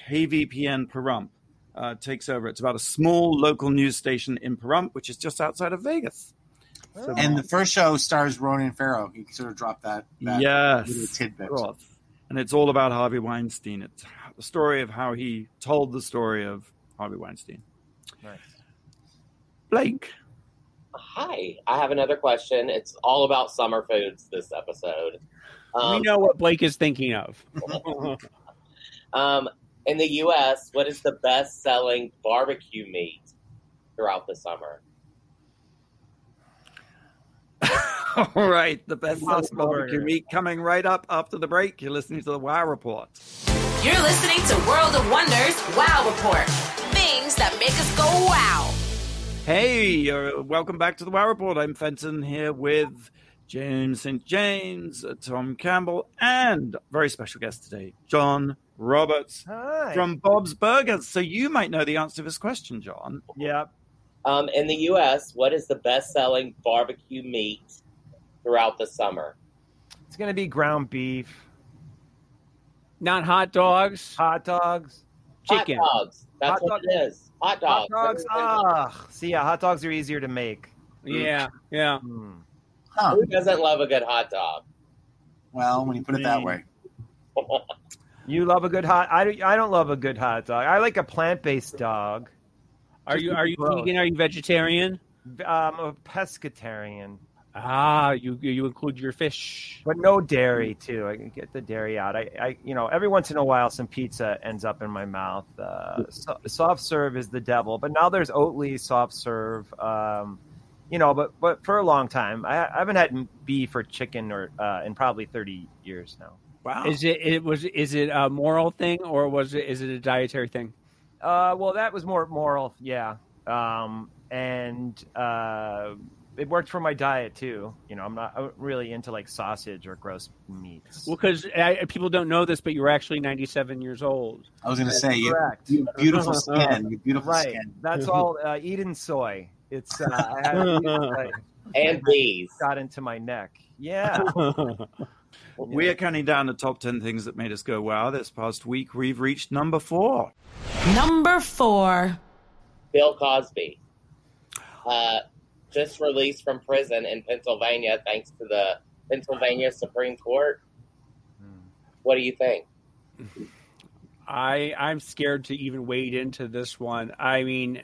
Speaker 2: KPVM Pahrump uh, takes over. It's about a small local news station in Pahrump, which is just outside of Vegas. So,
Speaker 3: and the first show stars Ronan Farrow. He sort of dropped that, that
Speaker 2: yes,
Speaker 3: little tidbit.
Speaker 2: of. And it's all about Harvey Weinstein. It's the story of how he told the story of Harvey Weinstein.
Speaker 5: Nice.
Speaker 2: Blake.
Speaker 6: Hi, I have another question. It's all about summer foods this episode.
Speaker 4: we
Speaker 6: Um,
Speaker 4: know what Blake is thinking of.
Speaker 6: um, in the U.S., what is the best-selling barbecue meat throughout the summer?
Speaker 2: all right, the best
Speaker 5: Impossible
Speaker 2: barbecue
Speaker 5: Burger.
Speaker 2: meat coming right up after the break. You're listening to the Wow Report.
Speaker 1: You're listening to World of Wonders Wow Report. Things that make us go wow.
Speaker 2: Hey, uh, welcome back to the Wow Report. I'm Fenton here with James St. James, uh, Tom Campbell, and very special guest today, John Roberts
Speaker 5: Hi.
Speaker 2: from Bob's Burgers. So you might know the answer to this question, John.
Speaker 5: yeah.
Speaker 6: Um, in the U.S., what is the best-selling barbecue meat throughout the summer?
Speaker 5: It's gonna be ground beef,
Speaker 4: Not hot dogs,
Speaker 5: hot dogs,
Speaker 4: chicken.
Speaker 6: Hot dogs. That's
Speaker 5: Hot
Speaker 6: what it is. Hot
Speaker 5: hot
Speaker 6: dogs.
Speaker 5: dogs. Ah, see, yeah, hot dogs are easier to make.
Speaker 4: Yeah, yeah.
Speaker 3: Huh.
Speaker 6: Who doesn't love a good hot dog?
Speaker 3: Well, when you put it that way.
Speaker 5: You love a good hot. I, don't- I don't love a good hot dog. I like a plant based dog.
Speaker 4: Are you are you
Speaker 5: Gross.
Speaker 4: vegan? Are you vegetarian?
Speaker 5: I'm a pescatarian,
Speaker 4: Ah, you you include your fish.
Speaker 5: but no dairy too. I can get the dairy out. I, I you know, every once in a while, some pizza ends up in my mouth. Uh, so, soft serve is the devil, but now there's Oatly soft serve. Um, you know, but but for a long time, I, I haven't had beef or chicken or uh, in probably 30 years now.
Speaker 2: Wow.
Speaker 4: Is it it was is it a moral thing or was it is it a dietary thing?
Speaker 5: Uh, well, that was more moral, yeah. Um, and uh, it worked for my diet too. You know, I'm not I'm really into like sausage or gross meats.
Speaker 4: Well, because people don't know this, but you're actually 97 years old.
Speaker 3: I was going to say, you, you have beautiful skin. You have beautiful
Speaker 5: Right.
Speaker 3: skin.
Speaker 5: That's all. Uh, Eden soy. It's uh, I had I
Speaker 6: And bees.
Speaker 5: got into my neck. Yeah.
Speaker 2: We are counting down the top 10 things that made us go wow. This past week, we've reached number four.
Speaker 1: Number four.
Speaker 6: Bill Cosby, uh, just released from prison in Pennsylvania thanks to the Pennsylvania Supreme Court. What do you think?
Speaker 4: I I'm scared to even wade into this one. I mean,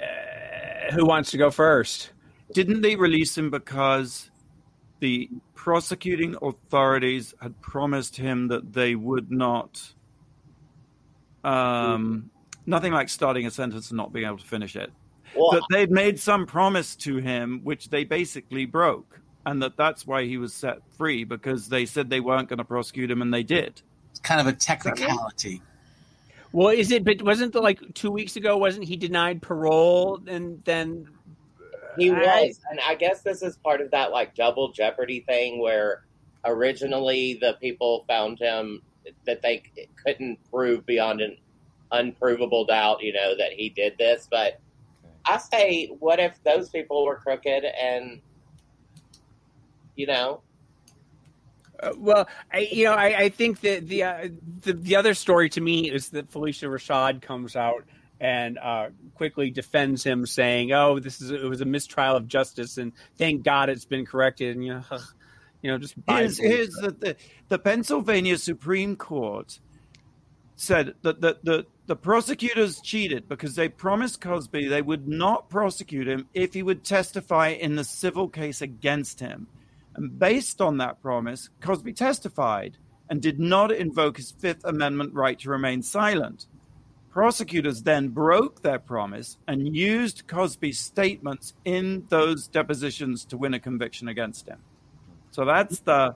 Speaker 4: uh, who wants to go first?
Speaker 2: Didn't they release him because the prosecuting authorities had promised him that they would not um nothing like starting a sentence and not being able to finish it
Speaker 6: Well,
Speaker 2: that they'd made some promise to him which they basically broke and that that's why he was set free because they said they weren't going to prosecute him and they did
Speaker 3: It's kind of a technicality.
Speaker 4: Well, is it? But wasn't the, like two weeks ago? Wasn't he denied parole? And then
Speaker 6: He was, and I guess this is part of that like double jeopardy thing where originally the people found him that they couldn't prove beyond an unprovable doubt, you know, that he did this. But I say, what if those people were crooked and, you know,
Speaker 4: Uh, well, I, you know, I, I think that the, uh, the the other story to me is that Phylicia Rashad comes out and uh, quickly defends him, saying, "Oh, this is it was a mistrial of justice, and thank God it's been corrected." And you know, you know, just
Speaker 2: Here's, here's the, the the Pennsylvania Supreme Court said that the, the the prosecutors cheated because they promised Cosby they would not prosecute him if he would testify in the civil case against him. And based on that promise, Cosby testified and did not invoke his Fifth Amendment right to remain silent. Prosecutors then broke their promise and used Cosby's statements in those depositions to win a conviction against him. So that's the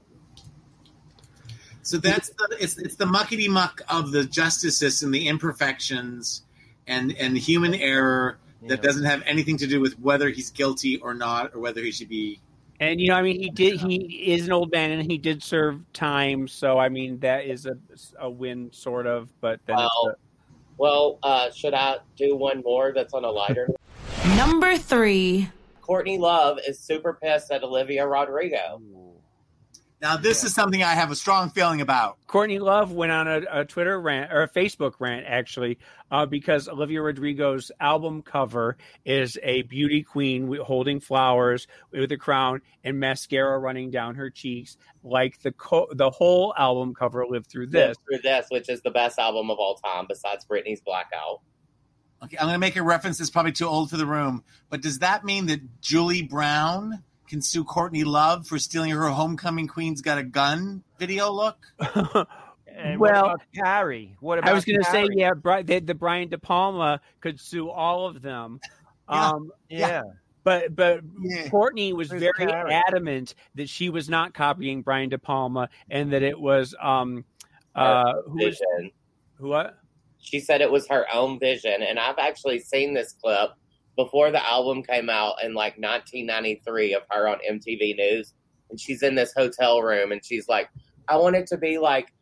Speaker 3: So that's the it's it's the muckety muck of the justice system, the imperfections, and and human error that
Speaker 5: Yeah.
Speaker 3: doesn't have anything to do with whether he's guilty or not, or whether he should be.
Speaker 4: And you know, I mean, he did. He is an old man, and he did serve time. So, I mean, that is a, a win, sort of. But then it's
Speaker 6: Well, well, uh, should I do one more that's on a lighter?
Speaker 1: Number three.
Speaker 6: Courtney Love is super pissed at Olivia Rodrigo.
Speaker 3: Now, this is something I have a strong feeling about.
Speaker 4: Courtney Love went on a, a Twitter rant or a Facebook rant actually, uh, because Olivia Rodrigo's album cover is a beauty queen holding flowers with a crown and mascara running down her cheeks, like the co- the Hole album cover lived through this.
Speaker 6: Through this, which is the best album of all time besides Britney's Blackout.
Speaker 3: Okay, I'm going to make a reference that's probably too old for the room, but does that mean that Julie Brown can sue Courtney Love for stealing her homecoming queen's got a gun video look?
Speaker 5: And
Speaker 4: Well,
Speaker 5: what about Carrie? What about
Speaker 4: I was going to say, yeah, Bri- the, the Brian De Palma could sue all of them.
Speaker 3: Yeah.
Speaker 4: Um,
Speaker 5: yeah.
Speaker 4: but but
Speaker 3: Yeah.
Speaker 4: Courtney was
Speaker 5: Who's
Speaker 4: very
Speaker 5: Carrie?
Speaker 4: adamant that she was not copying Brian De Palma and that it was um uh who was
Speaker 6: Vision.
Speaker 4: who what
Speaker 6: She said it was her own vision, and I've actually seen this clip before the album came out in like 1993 of her on MTV News, and she's in this hotel room, and she's like, "I want it to be like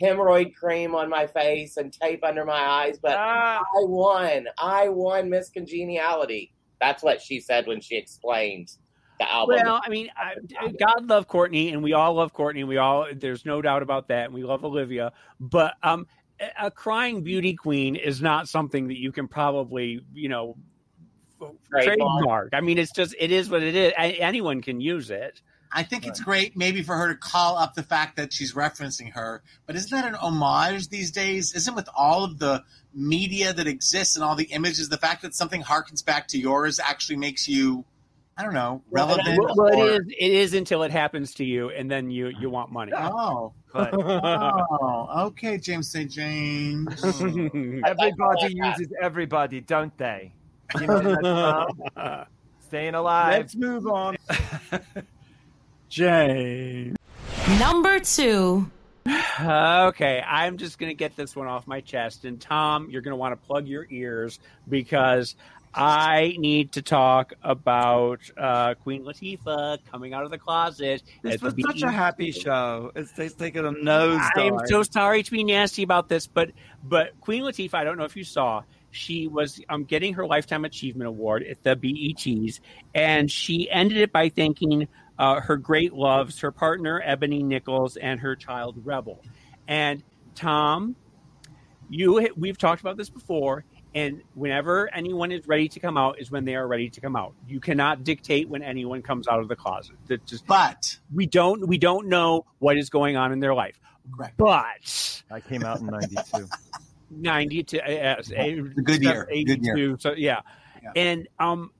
Speaker 6: hemorrhoid cream on my face and tape under my eyes, but
Speaker 5: Ah,
Speaker 6: I won. I won Miss Congeniality." That's what she said when she explained the album.
Speaker 4: Well, I mean, I, God love Courtney, and we all love Courtney. We all there's no doubt about that, and we love Olivia. But um, a- a crying beauty queen is not something that you can probably, you know,
Speaker 6: Trademark.
Speaker 4: trademark. I mean, it's just it is what it is. A- anyone can use it.
Speaker 3: I think it's great maybe for her to call up the fact that she's referencing her, but isn't that an homage these days? Isn't with all of the media that exists and all the images, the fact that something harkens back to yours actually makes you, I don't know, relevant?
Speaker 4: Well, well,
Speaker 3: or-
Speaker 4: it is. It is until it happens to you, and then you you want money.
Speaker 3: Oh,
Speaker 5: but
Speaker 3: oh, okay, James St. James.
Speaker 5: everybody uses everybody, don't they? You know that song? Staying alive.
Speaker 2: Let's move on. Jane.
Speaker 1: Number two.
Speaker 4: okay, I'm just going to get this one off my chest. And Tom, you're going to want to plug your ears because I need to talk about uh, Queen Latifah coming out of the closet.
Speaker 2: This was such a happy show. It's, it's taken a nose
Speaker 4: I'm so sorry to be nasty about this, but but Queen Latifah, I don't know if you saw, she was um, getting her Lifetime Achievement Award at the BETs, and she ended it by thanking uh, her great loves, her partner Eboni Nichols, and her child Rebel. And Tom, you we've talked about this before. And whenever anyone is ready to come out, is when they are ready to come out. You cannot dictate when anyone comes out of the closet. That just
Speaker 3: but
Speaker 4: we don't we don't know what is going on in their life
Speaker 3: Correct.
Speaker 4: but
Speaker 5: I came out in '92.
Speaker 4: 90 to uh, yes,
Speaker 3: A good year. Good year.
Speaker 4: 82, So yeah.
Speaker 3: Yeah.
Speaker 4: And um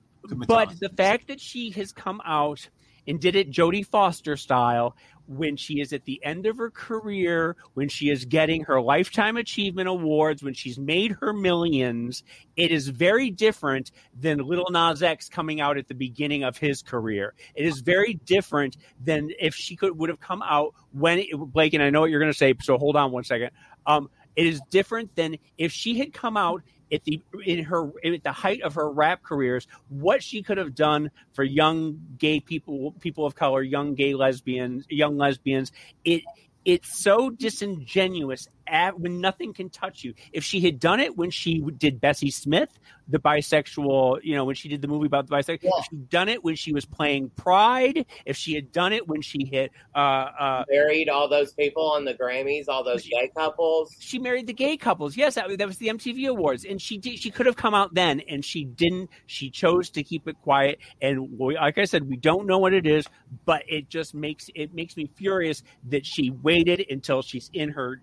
Speaker 4: but the fact that she has come out and did it Jodie Foster style when she is at the end of her career, when she is getting her lifetime achievement awards, when she's made her millions, it is very different than Little Nas X coming out at the beginning of his career. It is very different than if she could would have come out when it, Blake and I know what you're going to say, so hold on one second. Um, it is different than if she had come out at the in her at the height of her rap careers what she could have done for young gay people people of color young gay lesbians young lesbians. It it's so disingenuous at, when nothing can touch you if she had done it when she did bessie smith the bisexual you know when she did the movie about the bisexual
Speaker 3: Yeah.
Speaker 4: if she'd done it when she was playing pride if she had done it when she hit uh uh
Speaker 6: Married all those people on the Grammys, all those gay couples.
Speaker 4: she married the gay couples. Yes, that, that was the MTV Awards, and she did. She could have come out then, and she didn't. She chose to keep it quiet. And we, like I said, we don't know what it is, but it just makes it makes me furious that she waited until she's in her.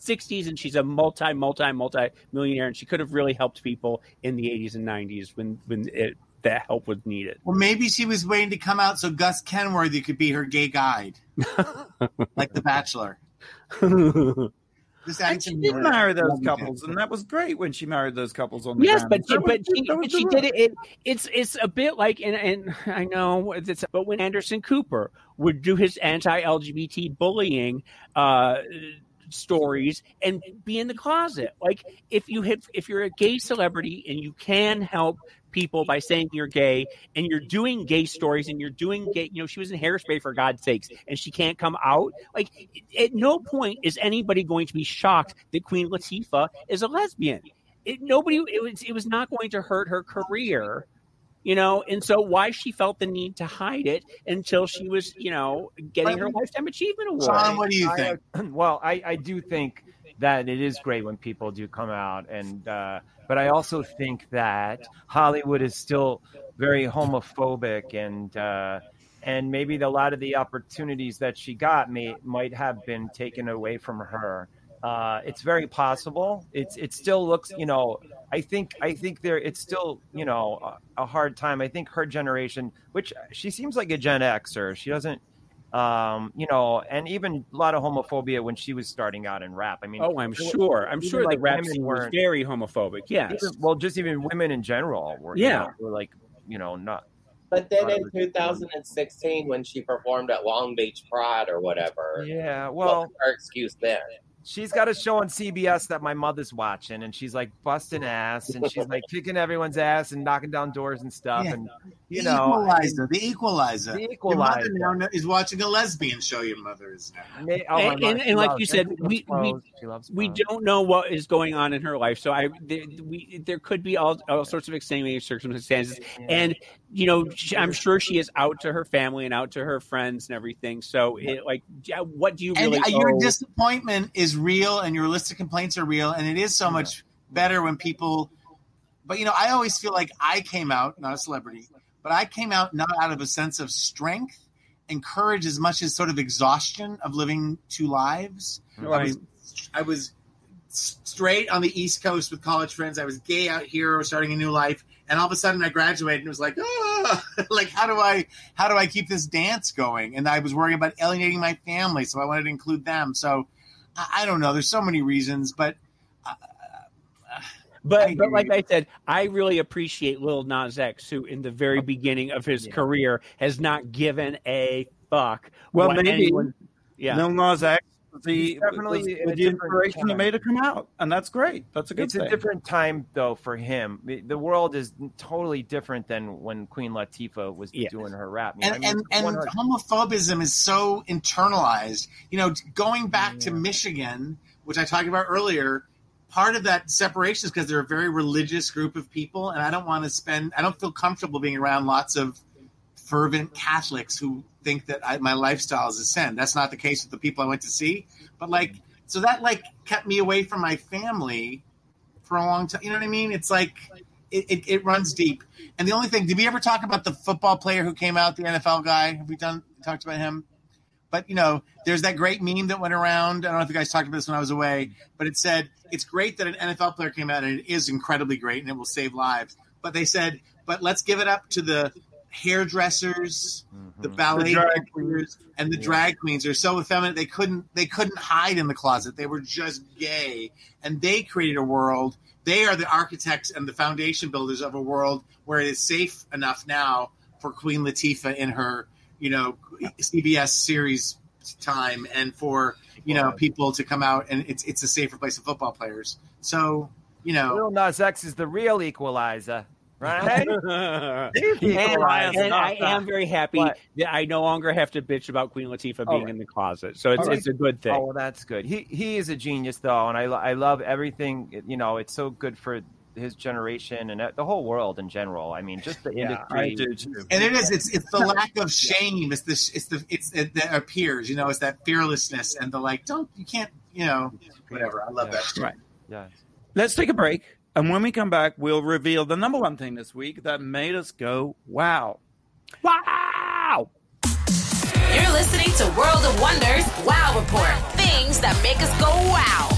Speaker 4: 60s and she's a multi multi multi millionaire and she could have really helped people in the 80s and 90s when when it, that help was needed
Speaker 3: Well, maybe she was waiting to come out so Gus Kenworthy could be her gay guide, like The Bachelor. This
Speaker 2: And she did marry those couples, and that was great when she married those couples on the
Speaker 4: Yes,
Speaker 2: Grammys.
Speaker 4: but she, but she,
Speaker 2: that
Speaker 4: but she did it, it. It's it's a bit like, and, and I know it's, but when Anderson Cooper would do his anti-LGBT bullying uh, stories and be in the closet, like if you hit, if you're a gay celebrity and you can help people by saying you're gay and you're doing gay stories and you're doing gay, you know, she was in hairspray for God's sakes and she can't come out. Like at no point is anybody going to be shocked that Queen Latifah is a lesbian it, nobody it was it was not going to hurt her career you know and so why she felt the need to hide it until she was you know getting her lifetime achievement award
Speaker 3: Sean, what do you think?
Speaker 5: uh, well, I, I do think that it is great when people do come out, and uh, but I also think that Hollywood is still very homophobic, and uh, and maybe the, a lot of the opportunities that she got may might have been taken away from her. Uh, it's very possible. It's it still looks, you know. I think I think there it's still you know a, a hard time. I think her generation, which she seems like a Gen Xer, she doesn't um you know and even a lot of homophobia when she was starting out in rap i mean
Speaker 4: oh i'm sure i'm sure
Speaker 5: like
Speaker 4: the rap scene was
Speaker 5: weren't-
Speaker 4: very homophobic yes
Speaker 5: even- well just even women in general were you
Speaker 4: Yeah.
Speaker 5: know, were like you know not
Speaker 6: But then in 2016, when she performed at Long Beach Pride or whatever,
Speaker 5: yeah
Speaker 6: what
Speaker 5: well
Speaker 6: was her excuse then?
Speaker 5: She's got a show on cbs that my mother's watching and she's like busting ass and she's like kicking everyone's ass and knocking down doors and stuff
Speaker 3: Yeah.
Speaker 5: and you
Speaker 3: the
Speaker 5: know
Speaker 3: equalizer, the equalizer.
Speaker 5: The
Speaker 3: Your mother now is watching a lesbian show. Your mother is now.
Speaker 5: May- oh,
Speaker 4: And- and- and like
Speaker 5: loves-
Speaker 4: you said, we- we-
Speaker 5: She loves
Speaker 4: we don't know what is going on in her life so i there, we there could be all, all sorts of extenuating circumstances and you know she, i'm sure she is out to her family and out to her friends and everything so it like yeah, what do you
Speaker 3: And
Speaker 4: really
Speaker 3: uh, your
Speaker 4: owe-
Speaker 3: disappointment is real, and your list of complaints are real, and it is so much better when people. But you know, I always feel like I came out, not a celebrity, but I came out not out of a sense of strength and courage as much as sort of exhaustion of living two lives. I was, I was straight on the East Coast with college friends. I was gay out here, starting a new life, and all of a sudden I graduated and it was like, ah, like how do I how do I keep this dance going? And I was worrying about alienating my family, so I wanted to include them. So I, I don't know. There's so many reasons, but uh, uh,
Speaker 4: But,
Speaker 3: I
Speaker 4: but like. I said, I really appreciate Lil Nas X, who in the very beginning of his
Speaker 5: Yeah.
Speaker 4: career has not given a fuck.
Speaker 2: Well, maybe
Speaker 4: anyone- yeah.
Speaker 2: Lil Nas X the,
Speaker 5: definitely
Speaker 2: was-
Speaker 5: in
Speaker 2: the
Speaker 5: different
Speaker 2: inspiration that
Speaker 5: time.
Speaker 2: made it come out, and that's great. That's a good
Speaker 5: it's
Speaker 2: thing.
Speaker 5: a different time though for him. The world is totally different than when Queen Latifah was
Speaker 4: Yeah.
Speaker 5: doing her rap. You know,
Speaker 3: and
Speaker 5: I mean,
Speaker 3: and, and
Speaker 5: one of her-
Speaker 3: homophobism is so internalized. You know, going back to Michigan, which I talked about earlier, part of that separation is because they're a very religious group of people, and I don't want to spend. I don't feel comfortable being around lots of fervent Catholics who think that I, my lifestyle is a sin. That's not the case with the people I went to see. But like, so that like kept me away from my family for a long time. You know what I mean? It's like it, it, it runs deep. And the only thing, did we ever talk about the football player who came out, the NFL guy? Have we done talked about him? But you know, there's that great meme that went around. I don't know if you guys talked about this when I was away, but it said it's great that an NFL player came out, and it is incredibly great, and it will save lives. But they said, but let's give it up to the hairdressers, mm-hmm. the ballet
Speaker 2: drag
Speaker 3: dancers, and the drag queens. They're so effeminate they couldn't they couldn't hide in the closet. They were just gay, and they created a world. They are the architects and the foundation builders of a world where it is safe enough now for Queen Latifah in her, you know, CBS series time, and for you know people to come out and it's it's a safer place for football players. So you know,
Speaker 5: Lil Nas X is the real equalizer, right? He's
Speaker 4: And,
Speaker 5: equalizer,
Speaker 4: and I am very happy
Speaker 5: What?
Speaker 4: that I no longer have to bitch about Queen Latifah being
Speaker 5: right.
Speaker 4: in the closet. So it's
Speaker 5: All right.
Speaker 4: it's a good thing.
Speaker 5: Oh, well, that's good. He he is a genius though, and I I love everything. You know, it's so good for his generation and the whole world in general. I mean, just the
Speaker 2: Yeah,
Speaker 5: industry.
Speaker 2: I do too.
Speaker 3: and it is it's it's the lack of shame. It's the it's the it's it, that appears. You know, it's that fearlessness and the like. Don't you can't you know whatever. I love
Speaker 5: Yeah.
Speaker 3: that.
Speaker 2: Right.
Speaker 5: Yeah.
Speaker 2: Let's take a break. And when we come back, we'll reveal the number one thing this week that made us go, wow.
Speaker 4: Wow!
Speaker 1: You're listening to World of Wonders Wow Report. Things that make us go wow.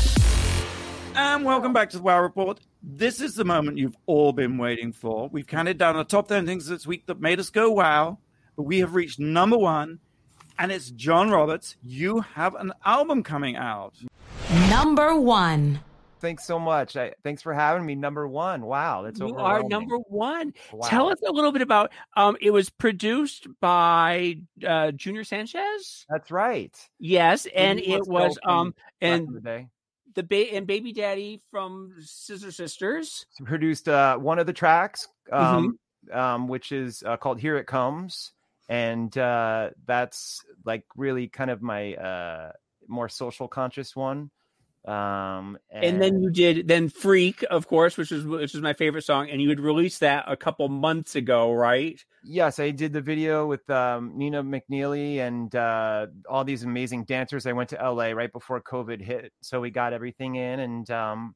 Speaker 2: And welcome back to the Wow Report. This is the moment you've all been waiting for. We've counted down the top 10 things this week that made us go wow, but we have reached number one, and it's John Roberts. You have an album coming out.
Speaker 1: Number one.
Speaker 5: Thanks so much. I, thanks for having me. Number one. Wow, that's
Speaker 4: You are number one.
Speaker 5: Wow.
Speaker 4: Tell us a little bit about. Um, it was produced by uh, Junior Sanchez.
Speaker 5: That's right.
Speaker 4: Yes, and
Speaker 5: Maybe
Speaker 4: it was um, and
Speaker 5: the
Speaker 4: the ba- and Baby Daddy from Scissor Sisters.
Speaker 5: produced uh, one of the tracks, um,
Speaker 4: Mm-hmm.
Speaker 5: um, which is uh, called "Here It Comes," and uh, that's like really kind of my uh, more social conscious one. Um,
Speaker 4: And then you did then Freak, of course, which is which is my favorite song, and you had released that a couple months ago, right?
Speaker 5: yes, I did the video with um, Nina McNeely and uh, all these amazing dancers. I went to LA right before COVID hit, so we got everything in, and um,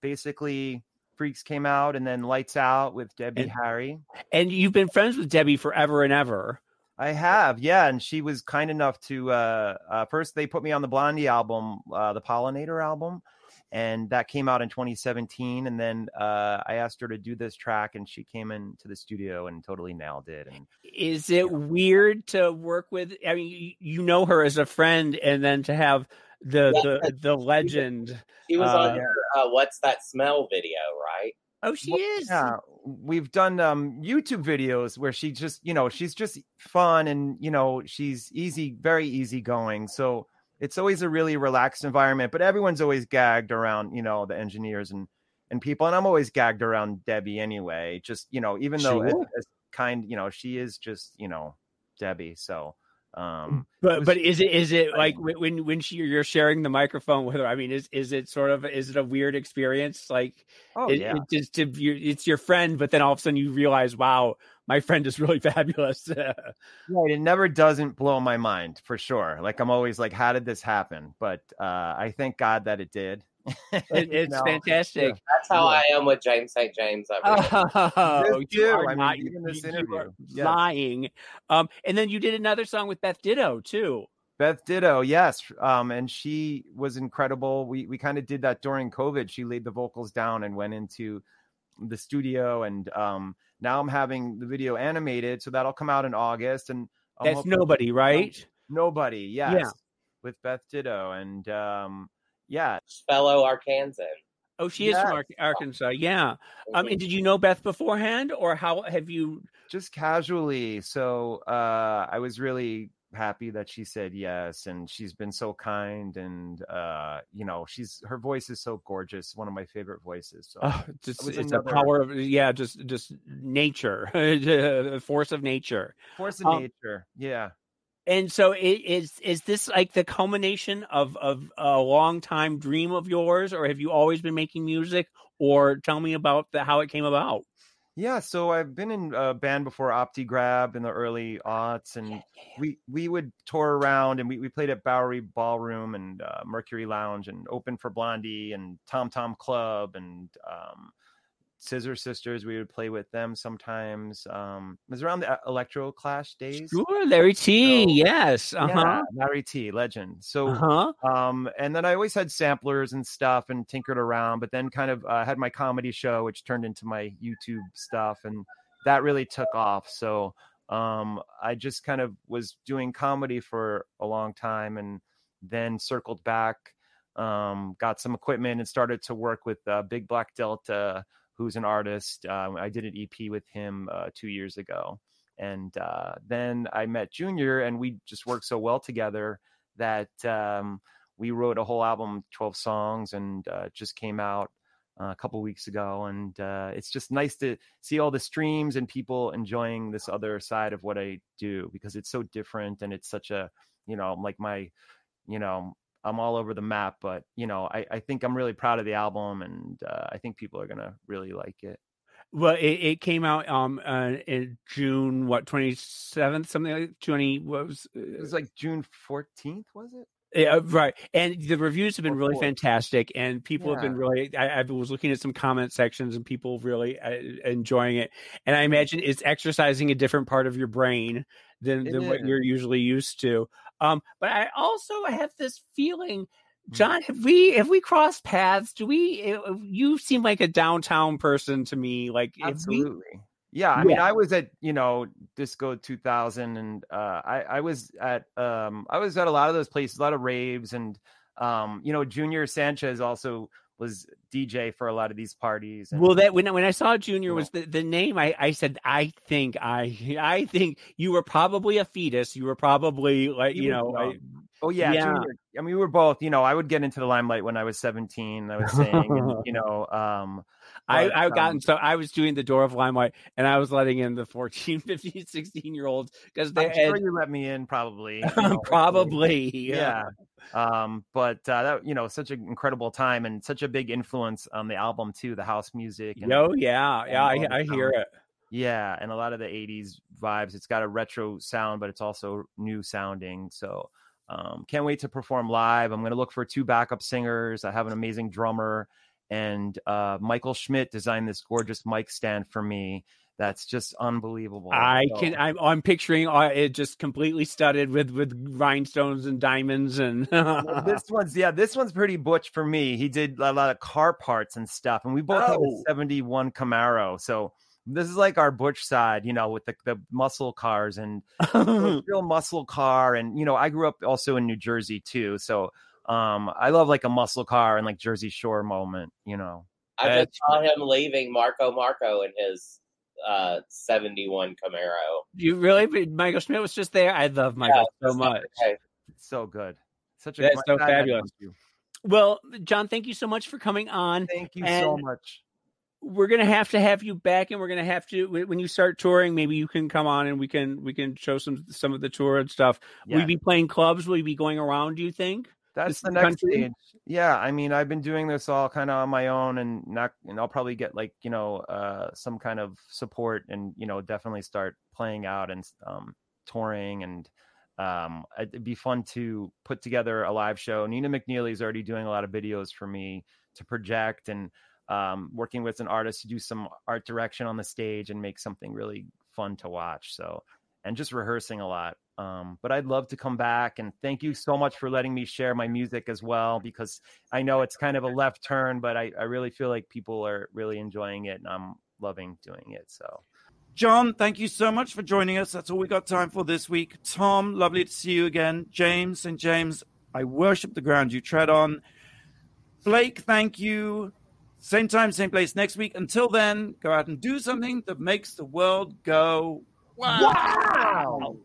Speaker 5: basically. Freaks came out and then Lights Out with Debbie
Speaker 4: And-
Speaker 5: Harry.
Speaker 4: And you've been friends with Debbie forever and ever.
Speaker 5: I have, yeah, and she was kind enough to. Uh, uh, first, they put me on the Blondie album, uh, the Pollinator album, and that came out in 2017. And then uh, I asked her to do this track, and she came into the studio and totally nailed it. And
Speaker 4: Is it weird to work with? I mean, you, you know her as a friend, and then to have the
Speaker 6: Yeah.
Speaker 4: the the legend.
Speaker 6: She was
Speaker 4: Uh,
Speaker 6: on your uh, "What's That Smell" video, right?
Speaker 4: Oh, she
Speaker 5: Well,
Speaker 4: is.
Speaker 5: yeah, we've done um, YouTube videos where she just, you know, she's just fun and you know she's easy, very easygoing. So it's always a really relaxed environment. But everyone's always gagged around, you know, the engineers and and people, and I'm always gagged around Debbie anyway. Just you know, even though as, as kind, you know, she is just you know Debbie. So um,
Speaker 4: But
Speaker 5: was-
Speaker 4: but is it is it like when- when she you're sharing the microphone with her? I mean, is is it sort of is it a weird experience? Like
Speaker 5: oh
Speaker 4: it,
Speaker 5: yeah.
Speaker 4: it just to you it's your friend, but then all of a sudden you realize, wow, my friend is really fabulous.
Speaker 5: Right, it never doesn't blow my mind for sure. Like I'm always like, how did this happen? But uh, I thank God that it did.
Speaker 4: It,
Speaker 5: You
Speaker 4: it's
Speaker 5: know?
Speaker 4: fantastic.
Speaker 6: That's how
Speaker 5: Yeah.
Speaker 6: I am with James St. James.
Speaker 4: Oh,
Speaker 5: This
Speaker 4: you
Speaker 5: too.
Speaker 4: are
Speaker 5: I mean,
Speaker 4: not
Speaker 5: even this
Speaker 4: you- you
Speaker 5: interview.
Speaker 4: are
Speaker 5: Yes.
Speaker 4: lying. Um, and then you did another song with Beth Ditto too.
Speaker 5: Beth Ditto, yes, um, and she was incredible. We we kind of did that during COVID. She laid the vocals down and went into the studio, and um, now I'm having the video animated, so that'll come out in August. And I'm
Speaker 4: That's nobody, right?
Speaker 5: nobody, yes,
Speaker 4: Yeah.
Speaker 5: with Beth Ditto, and um, yeah,
Speaker 6: Fellow Arkansan.
Speaker 4: Oh, she is from Ar- Arkansas. Yeah. Um, and did you know Beth beforehand, or how have you?
Speaker 5: just casually. So uh, I was really happy that she said yes, and she's been so kind, and uh, you know, she's her voice is so gorgeous, one of my favorite voices. So
Speaker 4: Oh, just it's
Speaker 5: another-
Speaker 4: a power of yeah, just just nature, a force of nature.
Speaker 5: force of
Speaker 4: um,
Speaker 5: nature, yeah.
Speaker 4: And so, it, is is this like the culmination of of a long time dream of yours, or have you always been making music? Or tell me about the, how it came about.
Speaker 5: Yeah, so I've been in a band before, OptiGrab, in the early aughts, and we we would tour around, and we, we played at Bowery Ballroom and uh, Mercury Lounge, and open for Blondie and Tom Tom Club, and um, Scissor Sisters. We would play with them sometimes. Um, it was around the uh, Electro Clash days.
Speaker 4: Sure, Larry Tee.
Speaker 5: So,
Speaker 4: yes. Uh huh.
Speaker 5: Yeah, Larry Tee, legend. So,
Speaker 4: Uh huh.
Speaker 5: um, and then I always had samplers and stuff and tinkered around, but then kind of uh, had my comedy show, which turned into my YouTube stuff, and that really took off. So, um, I just kind of was doing comedy for a long time, and then circled back, um, got some equipment, and started to work with uh, Big Black Delta, who's an artist. Um, I did an EP with him uh, two years ago. And uh, then I met Junior, and we just worked so well together that um, we wrote a whole album, 12 songs, and uh, just came out uh, a couple weeks ago. And uh, it's just nice to see all the streams and people enjoying this other side of what I do because it's so different and it's such a, you know, like my, you know, I'm all over the map, but you know, I, I think I'm really proud of the album, and uh, I think people are gonna really like it.
Speaker 4: Well, it, it came out um uh, in June, what twenty seventh, something like twenty. What was
Speaker 5: It was like June 14th, was it?
Speaker 4: Yeah, right. And the reviews have been really fantastic, and people have been really. I, I was looking at some comment sections, and people really uh, enjoying it. And
Speaker 5: Mm-hmm.
Speaker 4: I imagine it's exercising a different part of your brain than
Speaker 5: It
Speaker 4: than what
Speaker 5: is.
Speaker 4: you're usually used to. Um, but I also have this feeling,
Speaker 5: Mm-hmm.
Speaker 4: John, have we have we crossed paths? Do we? uh, You seem like a downtown person to me. Like, have we?
Speaker 5: Absolutely. Yeah, I mean,
Speaker 4: Yeah.
Speaker 5: I was at you know Disco 2000, and uh, I I was at um I was at a lot of those places, a lot of raves, and um you know Junior Sanchez also was DJ for a lot of these parties. And,
Speaker 4: Well, that when I- when I saw Junior was the, the name, I, I said I think I I think you were probably a fetus. You were probably like you know I,
Speaker 5: oh yeah,
Speaker 4: yeah.
Speaker 5: Junior. I mean, we were both. You know, I would get into the limelight when I was 17. I was saying, and, you know, um,
Speaker 4: I
Speaker 5: but,
Speaker 4: I've
Speaker 5: um,
Speaker 4: gotten so I was doing the door of limelight and I was letting in the 14, 15, 16 year olds because they
Speaker 5: I'm sure you let me in, probably.
Speaker 4: probably
Speaker 5: yeah. Um, but uh, that you know, such an incredible time and such a big influence on the album too, the house music. And,
Speaker 4: Yo, yeah, yeah, I, I hear it.
Speaker 5: Yeah, and a lot of the '80s vibes. It's got a retro sound, but it's also new sounding. So, um, can't wait to perform live. I'm going to look for two backup singers. I have an amazing drummer, and uh, Michael Schmidt designed this gorgeous mic stand for me. That's just unbelievable.
Speaker 4: I
Speaker 5: So-
Speaker 4: can. I'm, I'm picturing uh, it just completely studded with with rhinestones and diamonds and.
Speaker 5: This one's yeah, this one's pretty butch for me. He did a lot of car parts and stuff, and we both have
Speaker 4: Oh.
Speaker 5: a '71 Camaro, so this is like our butch side, you know, with the, the muscle cars and real muscle car. And you know, I grew up also in New Jersey too, so um, I love like a muscle car and like Jersey Shore moment, you know.
Speaker 6: I just saw him leaving Marco Marco in his uh 71 Camaro.
Speaker 4: you really, Michael Schmidt was just there. I love Michael so much.
Speaker 6: Okay.
Speaker 5: So good, such a
Speaker 4: That's so fabulous. Well, John, thank you so much for coming on.
Speaker 5: Thank you so much.
Speaker 4: We're gonna have to have you back, and we're gonna have to when you start touring. Maybe you can come on and we can we can show some some of the tour and stuff. Will you be playing clubs? Will you be going around? Do you think?
Speaker 5: That's the next
Speaker 4: country?
Speaker 5: stage. Yeah, I mean, I've been doing this all kind of on my own, and not, and I'll probably get like you know uh, some kind of support, and you know definitely start playing out and um, touring, and um, it'd be fun to put together a live show. Nina McNeely's already doing a lot of videos for me to project, and um, working with an artist to do some art direction on the stage and make something really fun to watch. So, and just rehearsing a lot. Um, but I'd love to come back and thank you so much for letting me share my music as well because I know it's kind of a left turn, but I, I really feel like people are really enjoying it and I'm loving doing it. So
Speaker 2: John, thank you so much for joining us. That's all we got time for this week. Tom, lovely to see you again. James and James, I worship the ground you tread on. Blake, thank you. Same time, same place next week. Until then, go out and do something that makes the world go
Speaker 3: Wow.